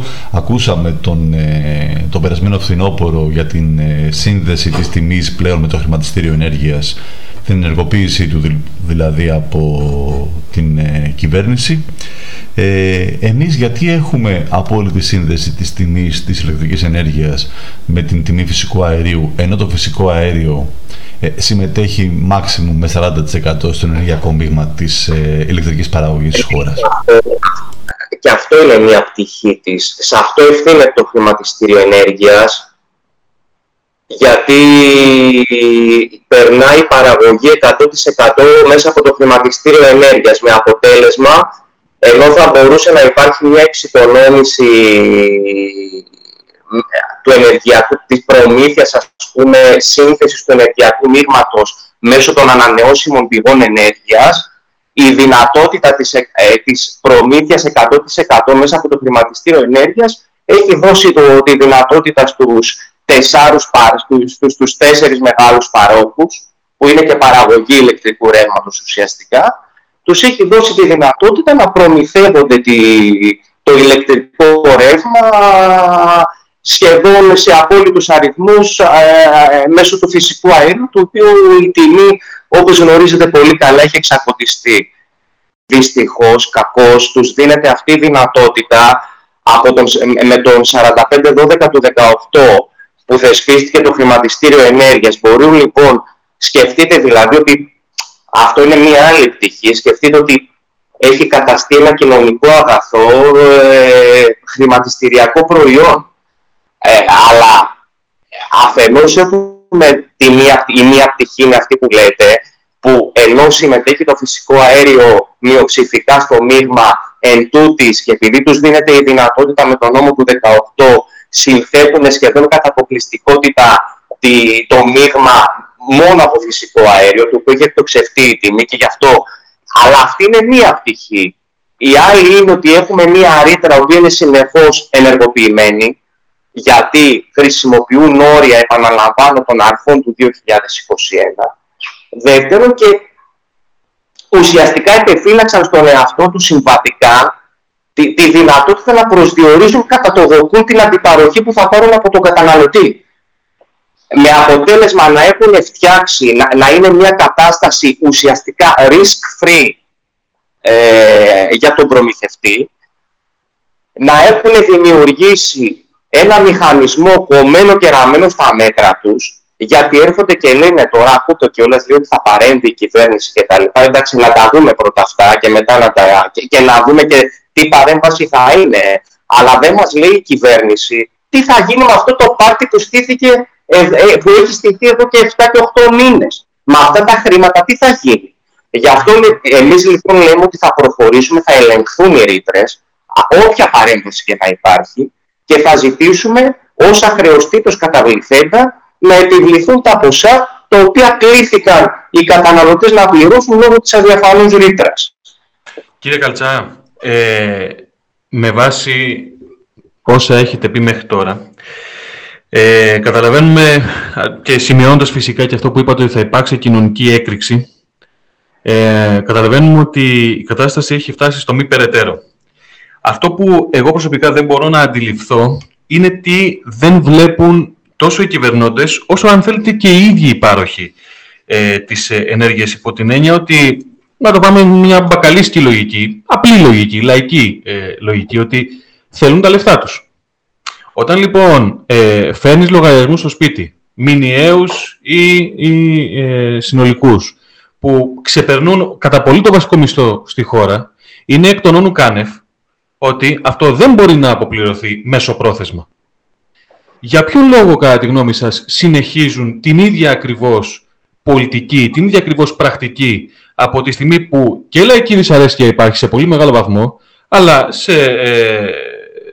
2018. Ακούσαμε τον, ε, τον περασμένο φθινόπωρο για την ε, σύνδεση της τιμής πλέον με το χρηματιστήριο ενέργειας, την ενεργοποίησή του δηλαδή από την ε, κυβέρνηση. Ε, εμείς γιατί έχουμε απόλυτη σύνδεση της τιμής της ηλεκτρικής ενέργειας με την τιμή φυσικού αερίου, ενώ το φυσικό αέριο ε, συμμετέχει μάξιμου με 40% στο ενεργειακό μείγμα της ε, ηλεκτρικής παραγωγής της χώρας. Και αυτό είναι μια πτυχή της. Σε αυτό ευθύνεται το χρηματιστήριο ενέργειας, γιατί περνάει η παραγωγή 100% μέσα από το χρηματιστήριο ενέργειας, με αποτέλεσμα, ενώ θα μπορούσε να υπάρχει μια εξοικονόμηση του ενεργειακού, της προμήθειας, ας πούμε, σύνθεσης του ενεργειακού μείγματος μέσω των ανανεώσιμων πηγών ενέργειας, η δυνατότητα της, ε, της προμήθειας 100% μέσα από το χρηματιστήριο ενέργειας έχει δώσει το, τη δυνατότητα στους, τεσσάρους, στους, στους, στους τέσσερις μεγάλους παρόχους, που είναι και παραγωγή ηλεκτρικού ρεύματος ουσιαστικά, τους έχει δώσει τη δυνατότητα να προμηθεύονται τη, το ηλεκτρικό ρεύμα σχεδόν σε απόλυτους αριθμούς ε, ε, μέσω του φυσικού αέριου, του οποίου η τιμή, όπως γνωρίζετε πολύ καλά, έχει εξακοτιστεί. Δυστυχώς, κακώς, τους δίνεται αυτή η δυνατότητα από τον, με τον 45-12 του 18 που θεσπίστηκε το χρηματιστήριο ενέργειας. Μπορούν λοιπόν, σκεφτείτε δηλαδή ότι αυτό είναι μία άλλη πτυχή, σκεφτείτε ότι έχει καταστεί ένα κοινωνικό αγαθό, ε, χρηματιστηριακό προϊόν ε, αλλά αφενός έχουμε τη μία, η μία πτυχή είναι αυτή που λέτε, που ενώ συμμετέχει το φυσικό αέριο μειοψηφικά στο μείγμα εν τούτης, και επειδή τους δίνεται η δυνατότητα με τον νόμο του 18 συνθέτουν σχεδόν κατά αποκλειστικότητα το μείγμα μόνο από φυσικό αέριο, το οποίο έχει εκτοξευτεί η τιμή και γι' αυτό. Αλλά αυτή είναι μία πτυχή. Η άλλη είναι ότι έχουμε μία ρήτρα που είναι συνεχώς ενεργοποιημένη γιατί χρησιμοποιούν όρια, επαναλαμβάνω, των αρχών του 2021. Δεύτερον, και ουσιαστικά επεφύλαξαν στον εαυτό τους συμβατικά τη, τη δυνατότητα να προσδιορίζουν κατά το δοκούν την αντιπαροχή που θα πάρουν από τον καταναλωτή. Με αποτέλεσμα να έχουν φτιάξει, να, να είναι μια κατάσταση ουσιαστικά risk-free ε, για τον προμηθευτή, να έχουν δημιουργήσει ένα μηχανισμό κομμένο και ραμμένο στα μέτρα τους, γιατί έρχονται και λένε τώρα, ακούτε και όλες λέει ότι θα παρέμβει η κυβέρνηση και τα λοιπά. Εντάξει, να τα δούμε πρώτα αυτά και μετά να τα... και, και να δούμε και τι παρέμβαση θα είναι. Αλλά δεν μας λέει η κυβέρνηση τι θα γίνει με αυτό το πάρτι που στήθηκε, ε, ε, που έχει στηθεί εδώ και 7 και 8 μήνες. Με αυτά τα χρήματα τι θα γίνει. Γι' αυτό εμείς λοιπόν λέμε ότι θα προχωρήσουμε, θα ελεγχθούν οι ρήτρες, όποια παρέμβαση και να υπάρχει, και θα ζητήσουμε όσα χρεωστήτως καταβληθέντα να επιβληθούν τα ποσά τα οποία κλήθηκαν οι καταναλωτές να πληρώσουν λόγω της αδιαφανούς ρήτρας. Κύριε Καλτσά, ε, με βάση όσα έχετε πει μέχρι τώρα, ε, καταλαβαίνουμε και σημειώνοντας φυσικά και αυτό που είπατε ότι θα υπάρξει κοινωνική έκρηξη, ε, καταλαβαίνουμε ότι η κατάσταση έχει φτάσει στο μη περαιτέρω. Αυτό που εγώ προσωπικά δεν μπορώ να αντιληφθώ είναι τι δεν βλέπουν τόσο οι κυβερνώντες, όσο αν θέλετε και οι ίδιοι οι πάροχοι ε, της ε, ενέργειας υπό την έννοια ότι, να το πάμε μια μπακαλίσκη λογική, απλή λογική, λαϊκή ε, λογική, ότι θέλουν τα λεφτά τους. Όταν λοιπόν ε, φέρνεις λογαριασμούς στο σπίτι, μηνιαίους ή, ή ε, συνολικούς, που ξεπερνούν κατά πολύ το βασικό μισθό στη χώρα, είναι εκ των όνου κάνευ ότι αυτό δεν μπορεί να αποπληρωθεί μέσω πρόθεσμα. Για ποιο λόγο, κατά τη γνώμη σας, συνεχίζουν την ίδια ακριβώς πολιτική, την ίδια ακριβώς πρακτική από τη στιγμή που και λαϊκή δυσαρέσκεια υπάρχει σε πολύ μεγάλο βαθμό, αλλά σε, ε,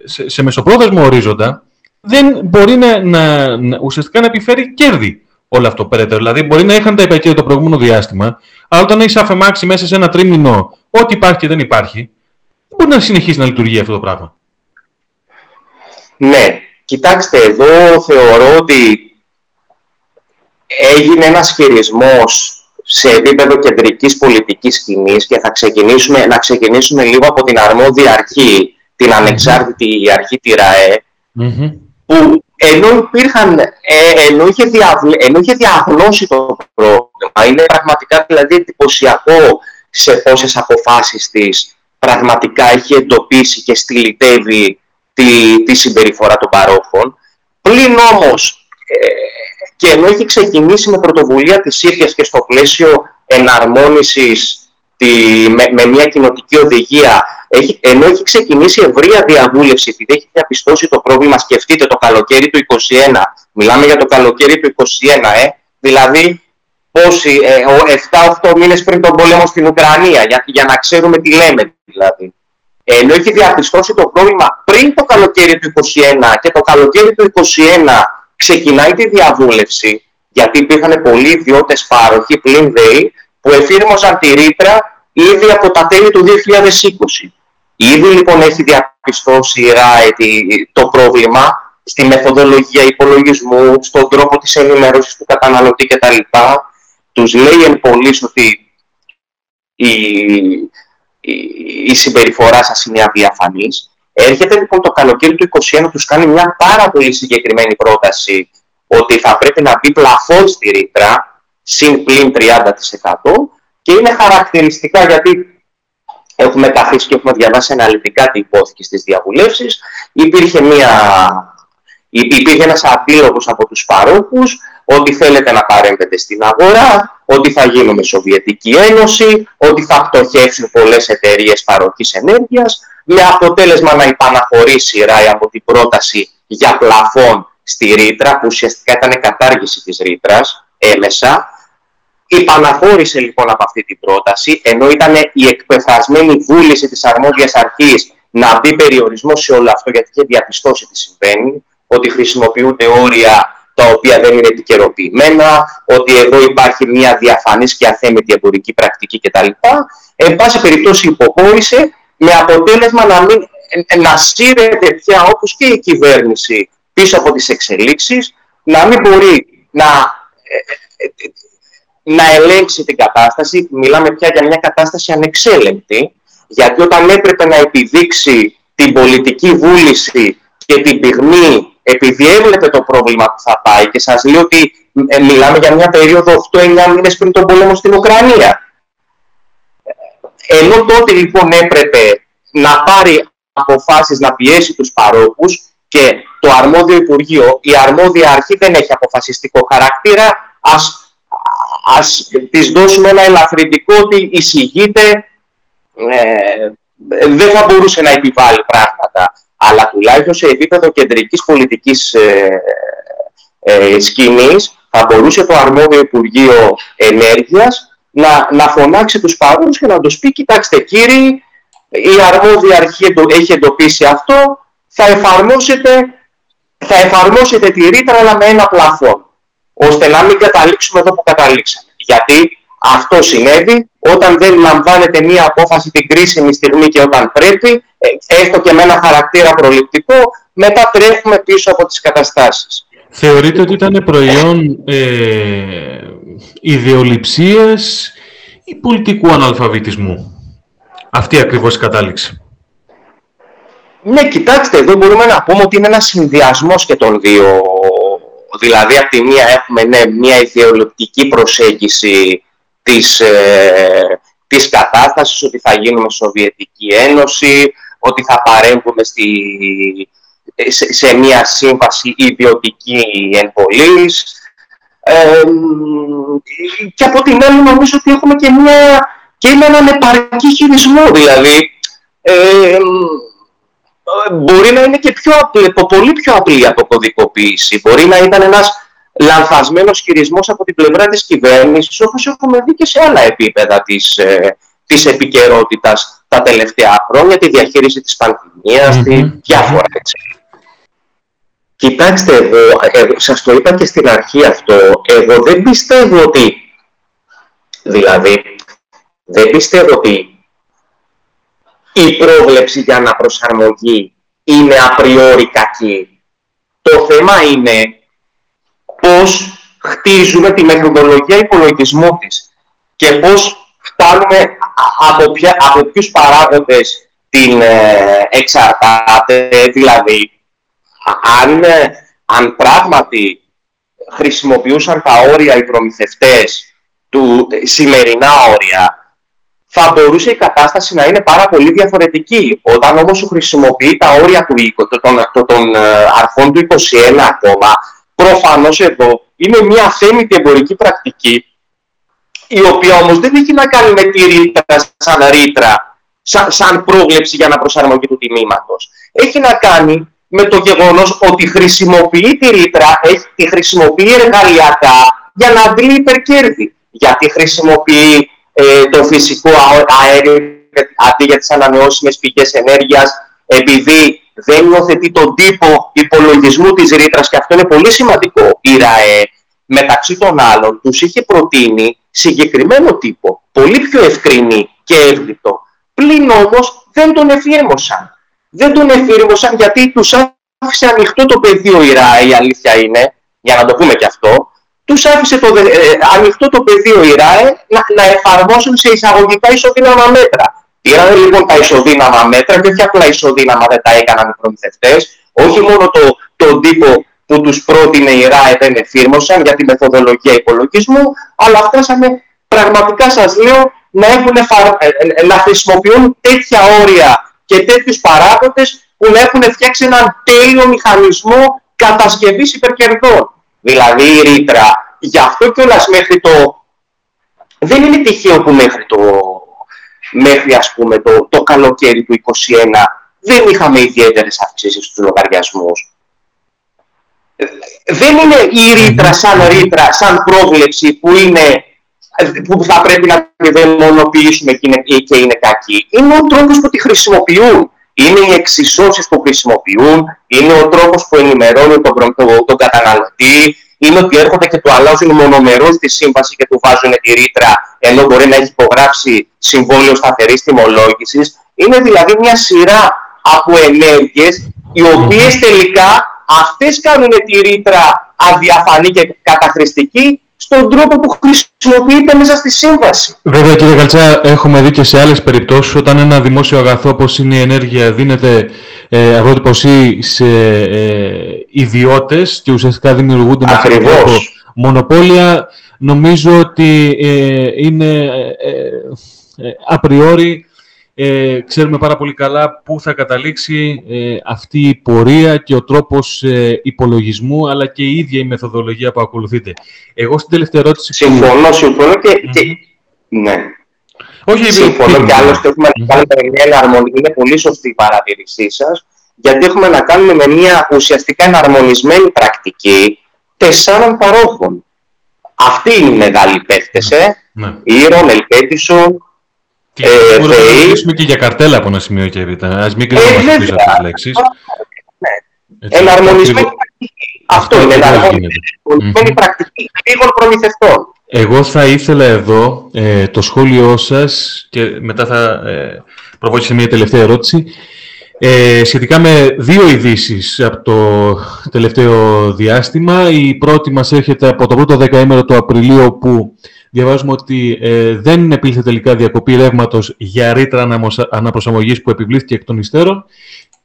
σε, σε μεσοπρόθεσμο ορίζοντα δεν μπορεί να, να, να, ουσιαστικά να επιφέρει κέρδη όλο αυτό περαιτέρω. Δηλαδή, μπορεί να είχαν τα υπερκέρδη το προηγούμενο διάστημα, αλλά όταν έχεις αφεμάξει μέσα σε ένα τρίμηνο ό,τι υπάρχει και δεν υπάρχει, δεν μπορεί να συνεχίσει να λειτουργεί αυτό το πράγμα. Ναι, κοιτάξτε, εδώ θεωρώ ότι έγινε ένας χειρισμός σε επίπεδο κεντρικής πολιτικής σκηνής και θα ξεκινήσουμε, να ξεκινήσουμε λίγο από την αρμόδια αρχή, την ανεξάρτητη αρχή τη ΡΑΕ, που ενώ, υπήρχαν, ε, ενώ, είχε ενώ είχε διαγνώσει το πρόβλημα, είναι πραγματικά δηλαδή εντυπωσιακό σε πόσες αποφάσεις της πραγματικά έχει εντοπίσει και στυλιτεύει τη, τη συμπεριφορά των παρόχων. Πλην όμως, ε, και ενώ έχει ξεκινήσει με πρωτοβουλία της ίδιας και στο πλαίσιο εναρμόνισης τη, με, μια κοινοτική οδηγία, έχει, ενώ έχει ξεκινήσει ευρεία διαβούλευση, επειδή έχει διαπιστώσει το πρόβλημα, σκεφτείτε το καλοκαίρι του 2021, μιλάμε για το καλοκαίρι του 2021, ε, δηλαδή πόσοι, ε, 7-8 μήνες πριν τον πόλεμο στην Ουκρανία, για, για να ξέρουμε τι λέμε δηλαδή. Ενώ έχει διαπιστώσει το πρόβλημα πριν το καλοκαίρι του 2021 και το καλοκαίρι του 2021 ξεκινάει τη διαβούλευση, γιατί υπήρχαν πολλοί ιδιώτες πάροχοι πλην ΔΕΗ που εφήρμοζαν τη ρήτρα ήδη από τα τέλη του 2020. Ήδη λοιπόν έχει διαπιστώσει η ΡΑΕ το πρόβλημα στη μεθοδολογία υπολογισμού, στον τρόπο της ενημέρωσης του καταναλωτή κτλ. Τους λέει εν πωλής ότι η, η, η συμπεριφορά σας είναι αδιαφανής Έρχεται λοιπόν το καλοκαίρι του 2021, τους κάνει μια πάρα πολύ συγκεκριμένη πρόταση ότι θα πρέπει να μπει πλαφόν στη ρήτρα, συν πλήν 30% και είναι χαρακτηριστικά γιατί έχουμε καθίσει και έχουμε διαβάσει αναλυτικά τι υπόθηκε στις διαβουλεύσεις. Υπήρχε, μια, υπήρχε ένας αντίλογος από τους παρόχους ότι θέλετε να παρέμβετε στην αγορά, ότι θα γίνουμε Σοβιετική Ένωση, ότι θα πτωχεύσουν πολλές εταιρείες παροχής ενέργειας, με αποτέλεσμα να υπαναχωρήσει η ΡΑΗ από την πρόταση για πλαφόν στη ρήτρα, που ουσιαστικά ήταν κατάργηση της ρήτρας έμεσα. Υπαναχώρησε λοιπόν από αυτή την πρόταση, ενώ ήταν η εκπεφρασμένη βούληση της αρμόδιας αρχής να μπει περιορισμό σε όλο αυτό, γιατί είχε διαπιστώσει τι συμβαίνει, ότι χρησιμοποιούνται όρια τα οποία δεν είναι επικαιροποιημένα, ότι εδώ υπάρχει μια διαφανής και αθέμητη εμπορική πρακτική κτλ. Εν πάση περιπτώσει υποχώρησε με αποτέλεσμα να, μην, να σύρεται πια όπως και η κυβέρνηση πίσω από τις εξελίξεις, να μην μπορεί να, να ελέγξει την κατάσταση. Μιλάμε πια για μια κατάσταση ανεξέλεγκτη, γιατί όταν έπρεπε να επιδείξει την πολιτική βούληση και την πυγμή επειδή έβλεπε το πρόβλημα που θα πάει και σας λέω ότι ε, μιλάμε για μια περίοδο 8-9 μήνες πριν τον πόλεμο στην Ουκρανία. Ενώ τότε λοιπόν έπρεπε να πάρει αποφάσεις, να πιέσει τους παρόχους και το αρμόδιο Υπουργείο, η αρμόδια αρχή δεν έχει αποφασιστικό χαρακτήρα, ας, ας της δώσουμε ένα ελαφρυντικό ότι εισηγείται, ε, δεν θα μπορούσε να επιβάλλει πράγματα αλλά τουλάχιστον σε επίπεδο κεντρικής πολιτικής ε, ε, σκηνής θα μπορούσε το αρμόδιο Υπουργείο Ενέργειας να, να φωνάξει τους παρόνους και να τους πει «Κοιτάξτε κύριοι, η αρμόδια αρχή έχει εντοπίσει αυτό, θα εφαρμόσετε, θα εφαρμόσετε τη ρήτρα αλλά με ένα πλαφόν, ώστε να μην καταλήξουμε εδώ που καταλήξαμε». Γιατί αυτό συνέβη όταν δεν λαμβάνεται μία απόφαση την κρίσιμη στιγμή και όταν πρέπει, ε, έστω και με ένα χαρακτήρα προληπτικό, μετά τρέχουμε πίσω από τις καταστάσεις. Θεωρείτε ότι ήταν προϊόν ε, ιδεολειψίας ή πολιτικού αναλφαβητισμού; Αυτή ακριβώς η κατάληξη. Ναι, κοιτάξτε, εδώ μπορούμε να πούμε ότι είναι ένας συνδυασμός και των δύο. Δηλαδή, από τη μία έχουμε ναι, μια ιδεολειπτική προσέγγιση της, ε, της κατάστασης, ότι θα γίνουμε Σοβιετική Ένωση, ότι θα παρέμβουμε στη, σε, σε μια σύμβαση ιδιωτική εν Ε, και από την άλλη νομίζω ότι έχουμε και, μια, και έναν επαρκή χειρισμό, δηλαδή. Ε, μπορεί να είναι και πιο απλή, πολύ πιο απλή αποκωδικοποίηση. Μπορεί να ήταν ένας λανθασμένος χειρισμός από την πλευρά της κυβέρνησης, όπως έχουμε δει και σε άλλα επίπεδα της, ε, της επικαιρότητας τα τελευταία χρόνια, τη διαχείριση της πανδημίας, τη διάφορα έτσι. Κοιτάξτε, εγώ, εγώ σας το είπα και στην αρχή αυτό, εγώ δεν πιστεύω ότι, δηλαδή, δεν πιστεύω ότι η πρόβλεψη για αναπροσαρμογή είναι απριόρι κακή. Το θέμα είναι πώς χτίζουμε τη μεθοδολογία υπολογισμού της και πώς φτάνουμε από, ποια, από ποιους παράγοντες την ε, εξαρτάται, δηλαδή αν, ε, αν πράγματι χρησιμοποιούσαν τα όρια οι προμηθευτές του σημερινά όρια θα μπορούσε η κατάσταση να είναι πάρα πολύ διαφορετική. Όταν όμως σου χρησιμοποιεί τα όρια του, των, των ε, αρχών του 21 ακόμα, προφανώς εδώ είναι μια αθέμητη εμπορική πρακτική, η οποία όμως δεν έχει να κάνει με τη ρήτρα σαν ρήτρα, σαν, σαν πρόβλεψη για να προσαρμογεί του τιμήματος. Έχει να κάνει με το γεγονός ότι χρησιμοποιεί τη ρήτρα, έχει, τη χρησιμοποιεί εργαλειακά για να αντλεί υπερκέρδη. Γιατί χρησιμοποιεί ε, το φυσικό αέριο αντί για τις ανανεώσιμες πηγές ενέργειας, επειδή δεν υιοθετεί τον τύπο υπολογισμού της ρήτρας και αυτό είναι πολύ σημαντικό. Η ΡΑΕ, μεταξύ των άλλων, τους είχε προτείνει συγκεκριμένο τύπο, πολύ πιο ευκρινή και εύληπτο. Πλην όμως δεν τον εφήρμοσαν. Δεν τον εφήρμοσαν γιατί τους άφησε ανοιχτό το πεδίο η ΡΑΕ, η αλήθεια είναι, για να το πούμε και αυτό, τους άφησε το, ε, ανοιχτό το πεδίο η ΡΑΕ να, να εφαρμόσουν σε εισαγωγικά ισοδύναμα μέτρα. Πήραν λοιπόν τα ισοδύναμα μέτρα και όχι απλά ισοδύναμα δεν τα έκαναν οι προμηθευτές, όχι μόνο το, τον τύπο που τους πρότεινε η ΡΑΕ δεν εφήρμοσαν για τη μεθοδολογία υπολογισμού, αλλά φτάσαμε πραγματικά σας λέω να, έχουν ε, ε, να χρησιμοποιούν τέτοια όρια και τέτοιους παράγοντες που να έχουν φτιάξει έναν τέλειο μηχανισμό κατασκευής υπερκερδών. Δηλαδή η ρήτρα, γι' αυτό κιόλας μέχρι το... Δεν είναι τυχαίο που μέχρι το... Μέχρι ας πούμε το, το καλοκαίρι του 2021 δεν είχαμε ιδιαίτερες αυξήσεις στους λογαριασμούς. Δεν είναι η ρήτρα σαν ρήτρα, σαν πρόβλεψη που, είναι, που θα πρέπει να τη δαιμονοποιήσουμε και είναι, και είναι κακή. Είναι ο τρόπος που τη χρησιμοποιούν είναι οι εξισώσεις που χρησιμοποιούν, είναι ο τρόπος που ενημερώνουν τον, τον, τον καταναλωτή, είναι ότι έρχονται και του αλλάζουν μονομερό τη σύμβαση και του βάζουν τη ρήτρα, ενώ μπορεί να έχει υπογράψει συμβόλαιο σταθερής τιμολόγησης. Είναι δηλαδή μια σειρά από ενέργειες, οι οποίες τελικά αυτές κάνουν τη ρήτρα αδιαφανή και καταχρηστική στον τρόπο που χρησιμοποιείται μέσα στη σύμβαση. Βέβαια κύριε Καλτσά, έχουμε δει και σε άλλες περιπτώσεις όταν ένα δημόσιο αγαθό όπως είναι η ενέργεια δίνεται ε, αγρότυπωσή σε ε, ιδιώτες και ουσιαστικά δημιουργούνται με αυτόν τρόπο μονοπόλια, νομίζω ότι ε, είναι ε, ε, απριόρι ε, ξέρουμε πάρα πολύ καλά πού θα καταλήξει ε, αυτή η πορεία και ο τρόπος ε, υπολογισμού, αλλά και η ίδια η μεθοδολογία που ακολουθείτε. Εγώ στην τελευταία ερώτηση... Συμφωνώ, συμφωνώ και... Ναι. Όχι, συμφωνώ και άλλωστε έχουμε να κάνουμε μια εναρμονή. Είναι πολύ σωστή η παρατήρησή σας, γιατί έχουμε να κάνουμε με μια ουσιαστικά εναρμονισμένη πρακτική τεσσάρων παρόχων. Αυτοί είναι οι μεγάλοι παίχτες, ε. Ναι. Ήρων, Ελπέτησον, και ε, μπορούμε να μιλήσουμε και για καρτέλα από ένα σημείο και έπειτα. Ας μην κρίνουμε ε, πίσω αυτές τις λέξεις. Ναι. Εναρμονισμένη πρακτική. Αυτό είναι εναρμονισμένη πρακτική λίγων προμηθευτών. Εγώ θα ήθελα εδώ ε, το σχόλιο σας και μετά θα ε, προβώ σε μια τελευταία ερώτηση ε, σχετικά με δύο ειδήσεις από το τελευταίο διάστημα. Η πρώτη μας έρχεται από το πρώτο δεκαήμερο του Απριλίου που διαβάζουμε ότι ε, δεν επήλθε τελικά διακοπή ρεύματος για ρήτρα αναπροσαρμογή που επιβλήθηκε εκ των υστέρων.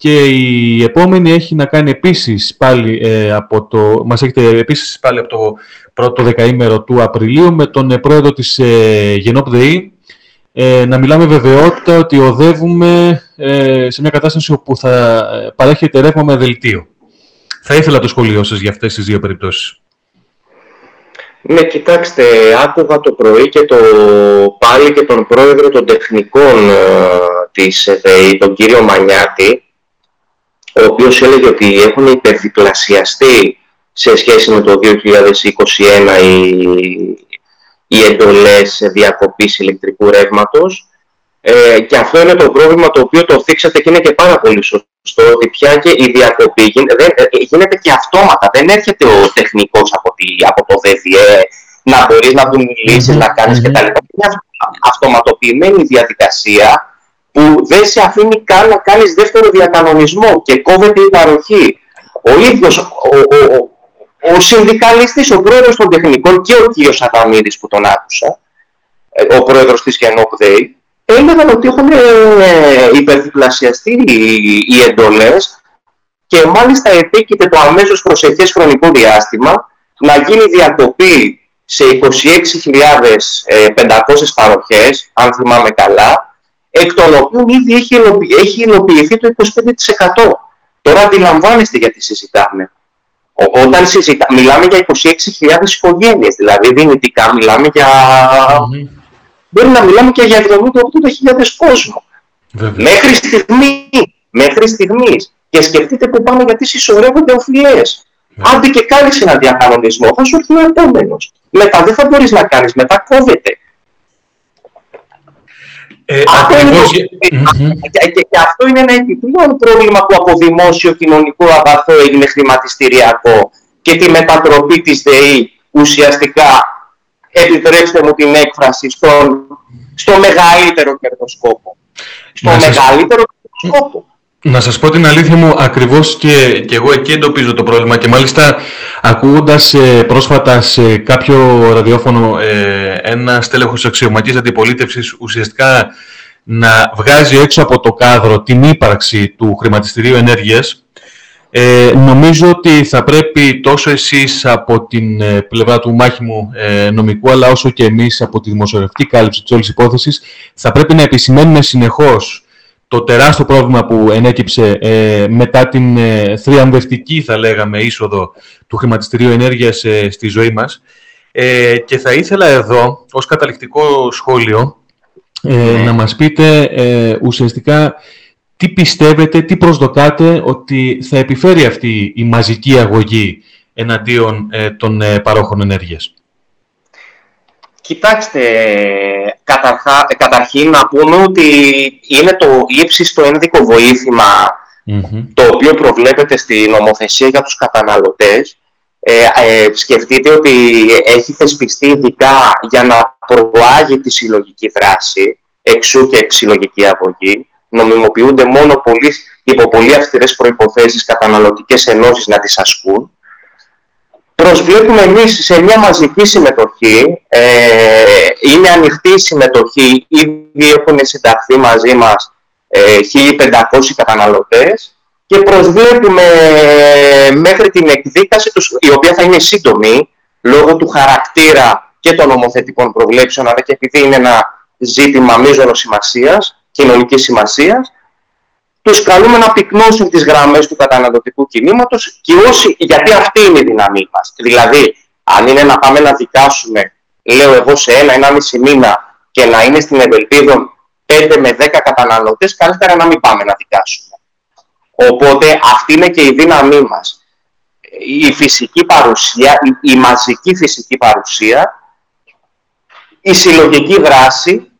Και η επόμενη έχει να κάνει επίσης πάλι ε, από το, μας έχετε επίσης πάλι από το πρώτο δεκαήμερο του Απριλίου με τον πρόεδρο της ε, ΔΕΗ ε, να μιλάμε βεβαιότητα ότι οδεύουμε ε, σε μια κατάσταση όπου θα ε, παρέχεται ρεύμα με δελτίο. Θα ήθελα το σχολείο σας για αυτές τις δύο περιπτώσεις. Ναι, κοιτάξτε, άκουγα το πρωί και το, πάλι και τον πρόεδρο των τεχνικών ε, της ΕΔΕΗ, τον κύριο Μανιάτη, ο οποίος έλεγε ότι έχουν υπερδιπλασιαστεί σε σχέση με το 2021 οι, οι εντολές διακοπής ηλεκτρικού ρεύματος ε, και αυτό είναι το πρόβλημα το οποίο το θίξατε και είναι και πάρα πολύ σωστό ότι πια και η διακοπή γίνεται, ε, γίνεται και αυτόματα. Δεν έρχεται ο τεχνικός από, τη, από το ΔΔΕ να μπορείς να του μιλήσεις, να κάνεις mm-hmm. κτλ. Είναι αυτοματοποιημένη διαδικασία που δεν σε αφήνει καν να κάνεις δεύτερο διακανονισμό και κόβεται η παροχή. Ο ίδιος ο, ο, ο, ο συνδικαλιστής, ο πρόεδρος των τεχνικών και ο κύριος Αδαμίδης που τον άκουσα, ε, ο πρόεδρος της Γενόπδεη, έλεγαν ότι έχουν ε, υπερδιπλασιαστεί οι εντολές και μάλιστα επίκειται το αμέσως προσεχές χρονικό διάστημα να γίνει διακοπή σε 26.500 ε, παροχές, αν θυμάμαι καλά, εκ των οποίων ήδη έχει, έχει υλοποιηθεί το 25%. Τώρα αντιλαμβάνεστε γιατί συζητάμε. Όταν συζητά, μιλάμε για 26.000 οικογένειες, δηλαδή δυνητικά μιλάμε για... Μπορεί να μιλάμε και για 70-80.000 κόσμο. Μέχρι στιγμής, μέχρι στιγμής. Και σκεφτείτε που πάμε γιατί συσσωρεύονται οφειλές. Ναι. Άντε και κάνεις ένα διακανονισμό, θα σου έρθει ο επόμενος. Μετά δεν θα μπορείς να κάνεις, μετά κόβεται. Ε, αυτό είναι το... και, και, αυτό είναι ένα επιπλέον πρόβλημα που από δημόσιο κοινωνικό αγαθό έγινε χρηματιστηριακό και τη μετατροπή της ΔΕΗ ουσιαστικά, επιτρέψτε μου την έκφραση, στον, στο μεγαλύτερο κερδοσκόπο. Στο μεγαλύτερο κερδοσκόπο. Να σας πω την αλήθεια μου, ακριβώς και, και εγώ εκεί εντοπίζω το πρόβλημα και μάλιστα ακούγοντας ε, πρόσφατα σε κάποιο ραδιόφωνο ε, ένα στέλεχος αξιωματικής αντιπολίτευσης ουσιαστικά να βγάζει έξω από το κάδρο την ύπαρξη του χρηματιστηρίου ενέργειας ε, νομίζω ότι θα πρέπει τόσο εσείς από την ε, πλευρά του μάχημου ε, νομικού αλλά όσο και εμείς από τη δημοσιογραφική κάλυψη της όλης υπόθεσης θα πρέπει να επισημαίνουμε συνεχώς το τεράστιο πρόβλημα που ενέκυψε ε, μετά την ε, θριαμβευτική, θα λέγαμε, είσοδο του χρηματιστηρίου ενέργειας ε, στη ζωή μας. Ε, και θα ήθελα εδώ, ως καταληκτικό σχόλιο, ναι. να μας πείτε ουσιαστικά τι πιστεύετε, τι προσδοκάτε ότι θα επιφέρει αυτή η μαζική αγωγή εναντίον των παρόχων ενέργειας. Κοιτάξτε, καταρχά, καταρχήν να πούμε ότι είναι το ύψιστο ένδικο το οποίο προβλέπεται στη νομοθεσία για τους καταναλωτές. Ε, ε, σκεφτείτε ότι έχει θεσπιστεί ειδικά για να προάγει τη συλλογική δράση, εξού και συλλογική αγωγή. Νομιμοποιούνται μόνο πολύ, υπό πολύ αυστηρές προϋποθέσεις καταναλωτικές ενώσεις να τις ασκούν προσβλέπουμε εμείς σε μια μαζική συμμετοχή. Ε, είναι ανοιχτή η συμμετοχή. Ήδη έχουν συνταχθεί μαζί μας ε, 1.500 καταναλωτές και προσβλέπουμε μέχρι την εκδίκαση τους, η οποία θα είναι σύντομη λόγω του χαρακτήρα και των νομοθετικών προβλέψεων, αλλά και επειδή είναι ένα ζήτημα μείζωνος σημασίας, κοινωνικής σημασίας, τους καλούμε να πυκνώσουν τις γραμμές του καταναλωτικού κινήματος και όσοι, γιατί αυτή είναι η δύναμή μας. Δηλαδή, αν είναι να πάμε να δικάσουμε, λέω εγώ σε ένα, ένα μισή μήνα και να είναι στην Ευελπίδων 5 με 10 καταναλωτές, καλύτερα να μην πάμε να δικάσουμε. Οπότε αυτή είναι και η δύναμή μας. Η φυσική παρουσία, η, η μαζική φυσική παρουσία, η συλλογική δράση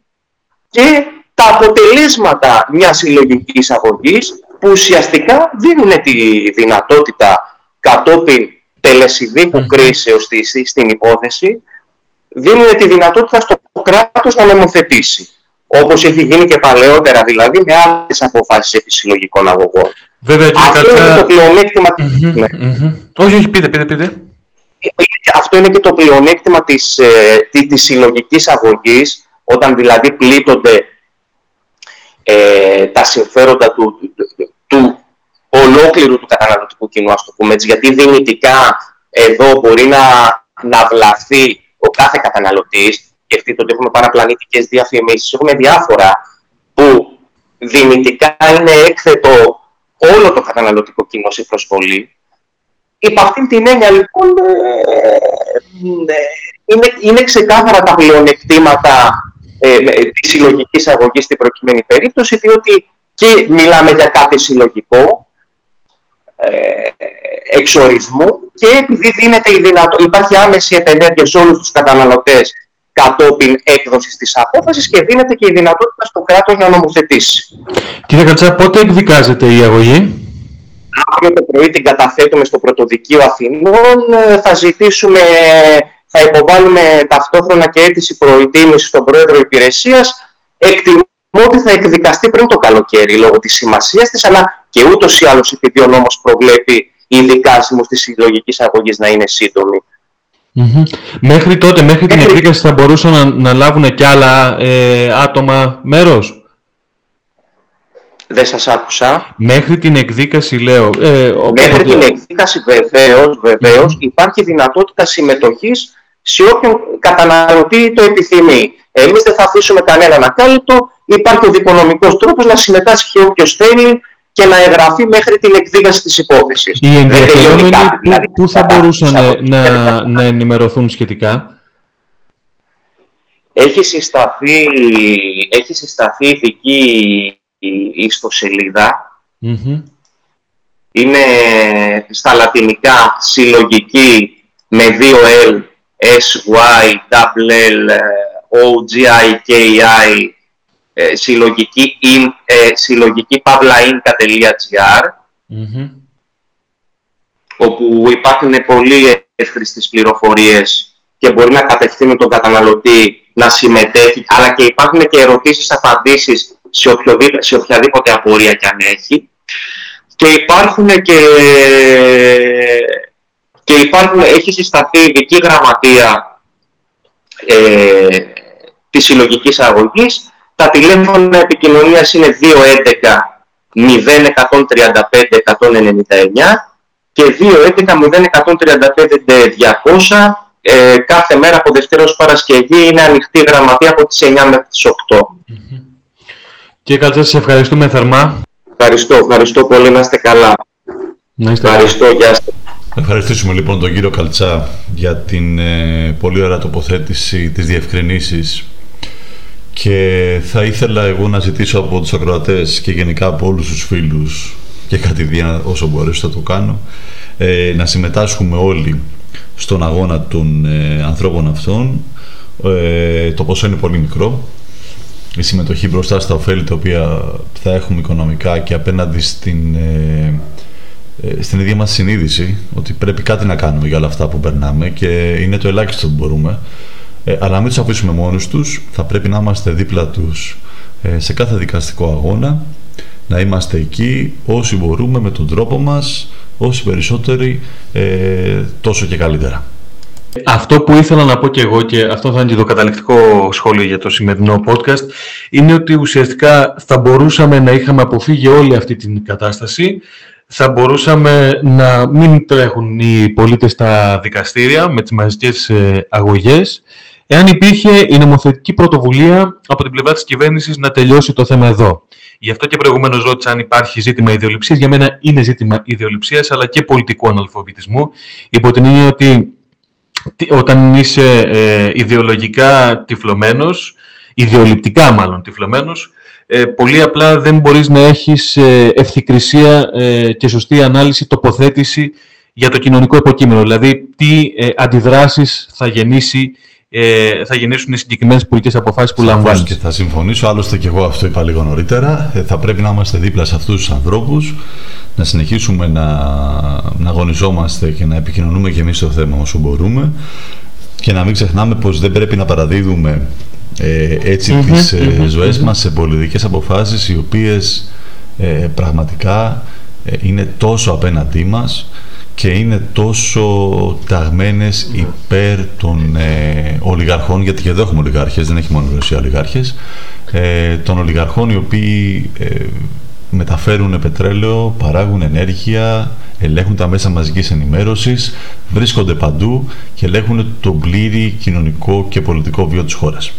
και τα αποτελέσματα μιας συλλογικής αγωγής που ουσιαστικά δίνουν τη δυνατότητα κατόπιν τελεσιδίκου κρίσεως στην υπόθεση δίνουν τη δυνατότητα στο κράτος να νομοθετήσει. Όπως έχει γίνει και παλαιότερα δηλαδή με άλλες αποφάσεις επί συλλογικών αγωγών. Βέβαια, Αυτό κατά... είναι το πλεονέκτημα... Mm-hmm, ναι. mm-hmm. Όχι, όχι, πείτε, πείτε, πείτε. Αυτό είναι και το πλεονέκτημα της, ε, της συλλογικής αγωγής, όταν δηλαδή πλήττονται ε, τα συμφέροντα του, του, ολόκληρου του καταναλωτικού κοινού, ας το πούμε έτσι, γιατί δυνητικά εδώ μπορεί να, να βλαφθεί ο κάθε καταναλωτής, σκεφτείτε ότι έχουμε παραπλανητικές διαφημίσεις, έχουμε διάφορα που δυνητικά είναι έκθετο όλο το καταναλωτικό κοινό σε προσβολή. Υπ' αυτήν την έννοια λοιπόν ε, ε, είναι, είναι ξεκάθαρα τα πλεονεκτήματα ε, τη συλλογική αγωγή στην προκειμένη περίπτωση, διότι και μιλάμε για κάτι συλλογικό εξορισμού και επειδή δίνεται η δυνατό, υπάρχει άμεση επενέργεια σε όλους τους καταναλωτές κατόπιν έκδοσης της απόφασης και δίνεται και η δυνατότητα στο κράτος να νομοθετήσει. Κύριε Κατσά, πότε εκδικάζεται η αγωγή; Αύριο το πρωί την καταθέτουμε στο Πρωτοδικείο Αθηνών. Θα ζητήσουμε, θα υποβάλουμε ταυτόχρονα και αίτηση προετοίμηση στον Πρόεδρο Υπηρεσίας. Εκτιμώ ότι θα εκδικαστεί πριν το καλοκαίρι λόγω της σημασίας της, αλλά και ούτως ή άλλως επειδή ο νόμος προβλέπει η δικάσιμο της συλλογικής αγωγής να είναι σύντομη. Μέχρι τότε, μέχρι την εκδίκαση θα μπορούσαν να, να λάβουν και άλλα ε, άτομα μέρος; Δεν σας άκουσα. Μέχρι την εκδίκαση λέω. Ε, μέχρι την εκδίκαση βεβαίως, υπάρχει δυνατότητα συμμετοχής σε όποιον καταναλωτή το επιθυμεί. Εμείς δεν θα αφήσουμε κανέναν ακάλυπτο. Υπάρχει ο δικονομικός τρόπος να συμμετάσχει όποιος θέλει και να εγγραφεί μέχρι την εκδίκαση της υπόθεσης. Οι ενδιαφερόμενοι δηλαδή, πού θα μπορούσαν να, να, ενημερωθούν σχετικά; Έχει συσταθεί, έχει συσταθεί ειδική ιστοσελίδα. Mm-hmm. Είναι στα λατινικά συλλογική με δύο L, S, Y, L, O, G, I, K, I, ε, συλλογική, in, ε, συλλογική pavlainca.gr όπου υπάρχουν πολύ εύχριστες πληροφορίες και μπορεί να κατευθύνουν τον καταναλωτή να συμμετέχει, αλλά και υπάρχουν και ερωτήσεις, απαντήσεις σε, σε οποιαδήποτε απορία και αν έχει. Και υπάρχουν και, και υπάρχουν, έχει συσταθεί ειδική γραμματεία ε, της συλλογικής αγωγής τα τηλέφωνα επικοινωνίας είναι 211 0135 199 και 211 0135 200 ε, κάθε μέρα από Δευτέρα ως Παρασκευή είναι ανοιχτή γραμματεία από τις 9 μέχρι τις 8. Και Καλτσά, σε ευχαριστούμε θερμά. Ευχαριστώ, ευχαριστώ πολύ, να είστε καλά. Να είστε ευχαριστώ, γεια σας. Ευχαριστήσουμε λοιπόν τον κύριο Καλτσά για την ε, πολύ ωραία τοποθέτηση της διευκρινήσεις. Και θα ήθελα εγώ να ζητήσω από τους ακροατές και γενικά από όλους τους φίλους και κατηδία όσο μπορέσω θα το κάνω ε, να συμμετάσχουμε όλοι στον αγώνα των ε, ανθρώπων αυτών. Ε, το ποσό είναι πολύ μικρό. Η συμμετοχή μπροστά στα ωφέλη τα οποία θα έχουμε οικονομικά και απέναντι στην, ε, ε, στην ίδια μας συνείδηση ότι πρέπει κάτι να κάνουμε για όλα αυτά που περνάμε και είναι το ελάχιστο που μπορούμε ε, αλλά να μην τους αφήσουμε μόνους τους, θα πρέπει να είμαστε δίπλα τους ε, σε κάθε δικαστικό αγώνα, να είμαστε εκεί όσοι μπορούμε με τον τρόπο μας, όσοι περισσότεροι, ε, τόσο και καλύτερα. Αυτό που ήθελα να πω και εγώ και αυτό θα είναι και το καταληκτικό σχόλιο για το σημερινό podcast είναι ότι ουσιαστικά θα μπορούσαμε να είχαμε αποφύγει όλη αυτή την κατάσταση θα μπορούσαμε να μην τρέχουν οι πολίτες στα δικαστήρια με τις μαζικές αγωγές εάν υπήρχε η νομοθετική πρωτοβουλία από την πλευρά της κυβέρνησης να τελειώσει το θέμα εδώ. Γι' αυτό και προηγουμένως ρώτησα αν υπάρχει ζήτημα ιδεολειψίας. Για μένα είναι ζήτημα ιδεολειψίας, αλλά και πολιτικού αναλφαβητισμού. Υπό την έννοια ότι όταν είσαι ε, ιδεολογικά τυφλωμένος, ιδεολειπτικά μάλλον τυφλωμένος, ε, πολύ απλά δεν μπορείς να έχεις ε, ευθυκρισία ε, και σωστή ανάλυση, τοποθέτηση για το κοινωνικό υποκείμενο. Δηλαδή, τι ε, αντιδράσεις θα γεννήσει ε, θα γεννήσουν οι συγκεκριμένες πολιτικές αποφάσεις που λαμβάνουν. Και θα συμφωνήσω, άλλωστε και εγώ αυτό είπα λίγο νωρίτερα. Ε, θα πρέπει να είμαστε δίπλα σε αυτούς τους ανθρώπους, να συνεχίσουμε να, να αγωνιζόμαστε και να επικοινωνούμε και εμείς το θέμα όσο μπορούμε και να μην ξεχνάμε πως δεν πρέπει να παραδίδουμε ε, έτσι mm-hmm, τις mm ζωές μας σε πολιτικές αποφάσεις οι οποίες ε, πραγματικά ε, είναι τόσο απέναντί μας και είναι τόσο ταγμένες υπέρ των ε, ολιγαρχών, γιατί και εδώ έχουμε ολιγάρχες, δεν έχει μόνο Ρωσία ολιγάρχες, ε, των ολιγαρχών οι οποίοι ε, μεταφέρουν πετρέλαιο, παράγουν ενέργεια, ελέγχουν τα μέσα μαζικής ενημέρωσης, βρίσκονται παντού και ελέγχουν τον πλήρη κοινωνικό και πολιτικό βίο της χώρας.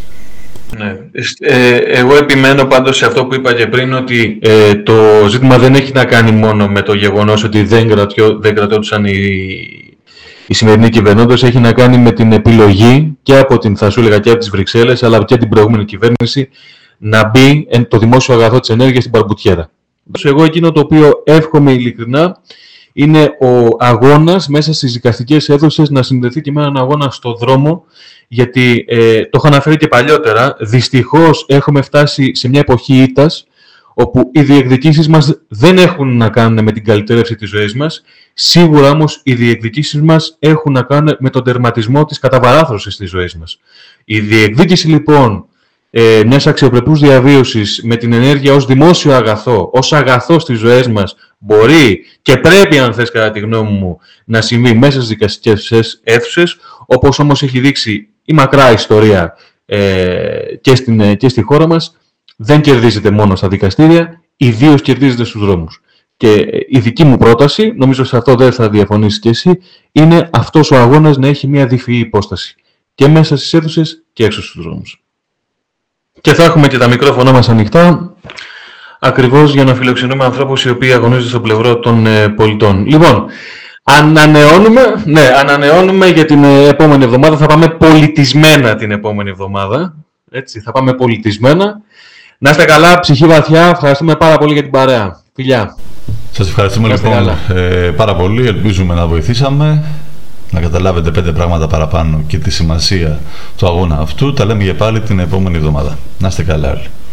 Ναι. Ε, εγώ επιμένω πάντως σε αυτό που είπα και πριν ότι ε, το ζήτημα δεν έχει να κάνει μόνο με το γεγονός ότι δεν, κρατιώ, δεν κρατώντουσαν οι, οι σημερινοί κυβερνώντες έχει να κάνει με την επιλογή και από την, θα σου έλεγα, και από τις Βρυξέλλες αλλά και από την προηγούμενη κυβέρνηση να μπει το δημόσιο αγαθό της ενέργειας στην παρμπουτιέρα. Εγώ εκείνο το οποίο εύχομαι ειλικρινά είναι ο αγώνας μέσα στις δικαστικές αίθουσες να συνδεθεί και με έναν αγώνα στο δρόμο γιατί ε, το έχω αναφέρει και παλιότερα, δυστυχώς έχουμε φτάσει σε μια εποχή ήττας όπου οι διεκδικήσεις μας δεν έχουν να κάνουν με την καλυτέρευση της ζωής μας, σίγουρα όμως οι διεκδικήσεις μας έχουν να κάνουν με τον τερματισμό της καταβαράθρωσης της ζωής μας. Η διεκδίκηση λοιπόν ε, μιας αξιοπρεπούς διαβίωσης με την ενέργεια ως δημόσιο αγαθό, ως αγαθό στις ζωές μας, μπορεί και πρέπει, αν θες κατά τη γνώμη μου, να συμβεί μέσα στις δικαστικές αίθουσες, όπως όμως έχει δείξει η μακρά ιστορία ε, και, στην, ε, και στη χώρα μας, δεν κερδίζεται μόνο στα δικαστήρια, ιδίως κερδίζεται στους δρόμους. Και η δική μου πρόταση, νομίζω σε αυτό δεν θα διαφωνήσεις και εσύ, είναι αυτός ο αγώνας να έχει μια διφυή υπόσταση. Και μέσα στις αίθουσες και έξω στους δρόμους. Και θα έχουμε και τα μικρόφωνά μας ανοιχτά, ακριβώς για να φιλοξενούμε ανθρώπους οι οποίοι αγωνίζονται στο πλευρό των ε, πολιτών. Λοιπόν, ανανεώνουμε, ναι, ανανεώνουμε για την ε, επόμενη εβδομάδα, θα πάμε πολιτισμένα την επόμενη εβδομάδα, έτσι, θα πάμε πολιτισμένα. Να είστε καλά, ψυχή βαθιά. Ευχαριστούμε πάρα πολύ για την παρέα. Φιλιά. Σας ευχαριστούμε λοιπόν ε, πάρα πολύ. Ελπίζουμε να βοηθήσαμε να καταλάβετε πέντε πράγματα παραπάνω και τη σημασία του αγώνα αυτού. Τα λέμε για πάλι την επόμενη εβδομάδα. Να είστε καλά όλοι.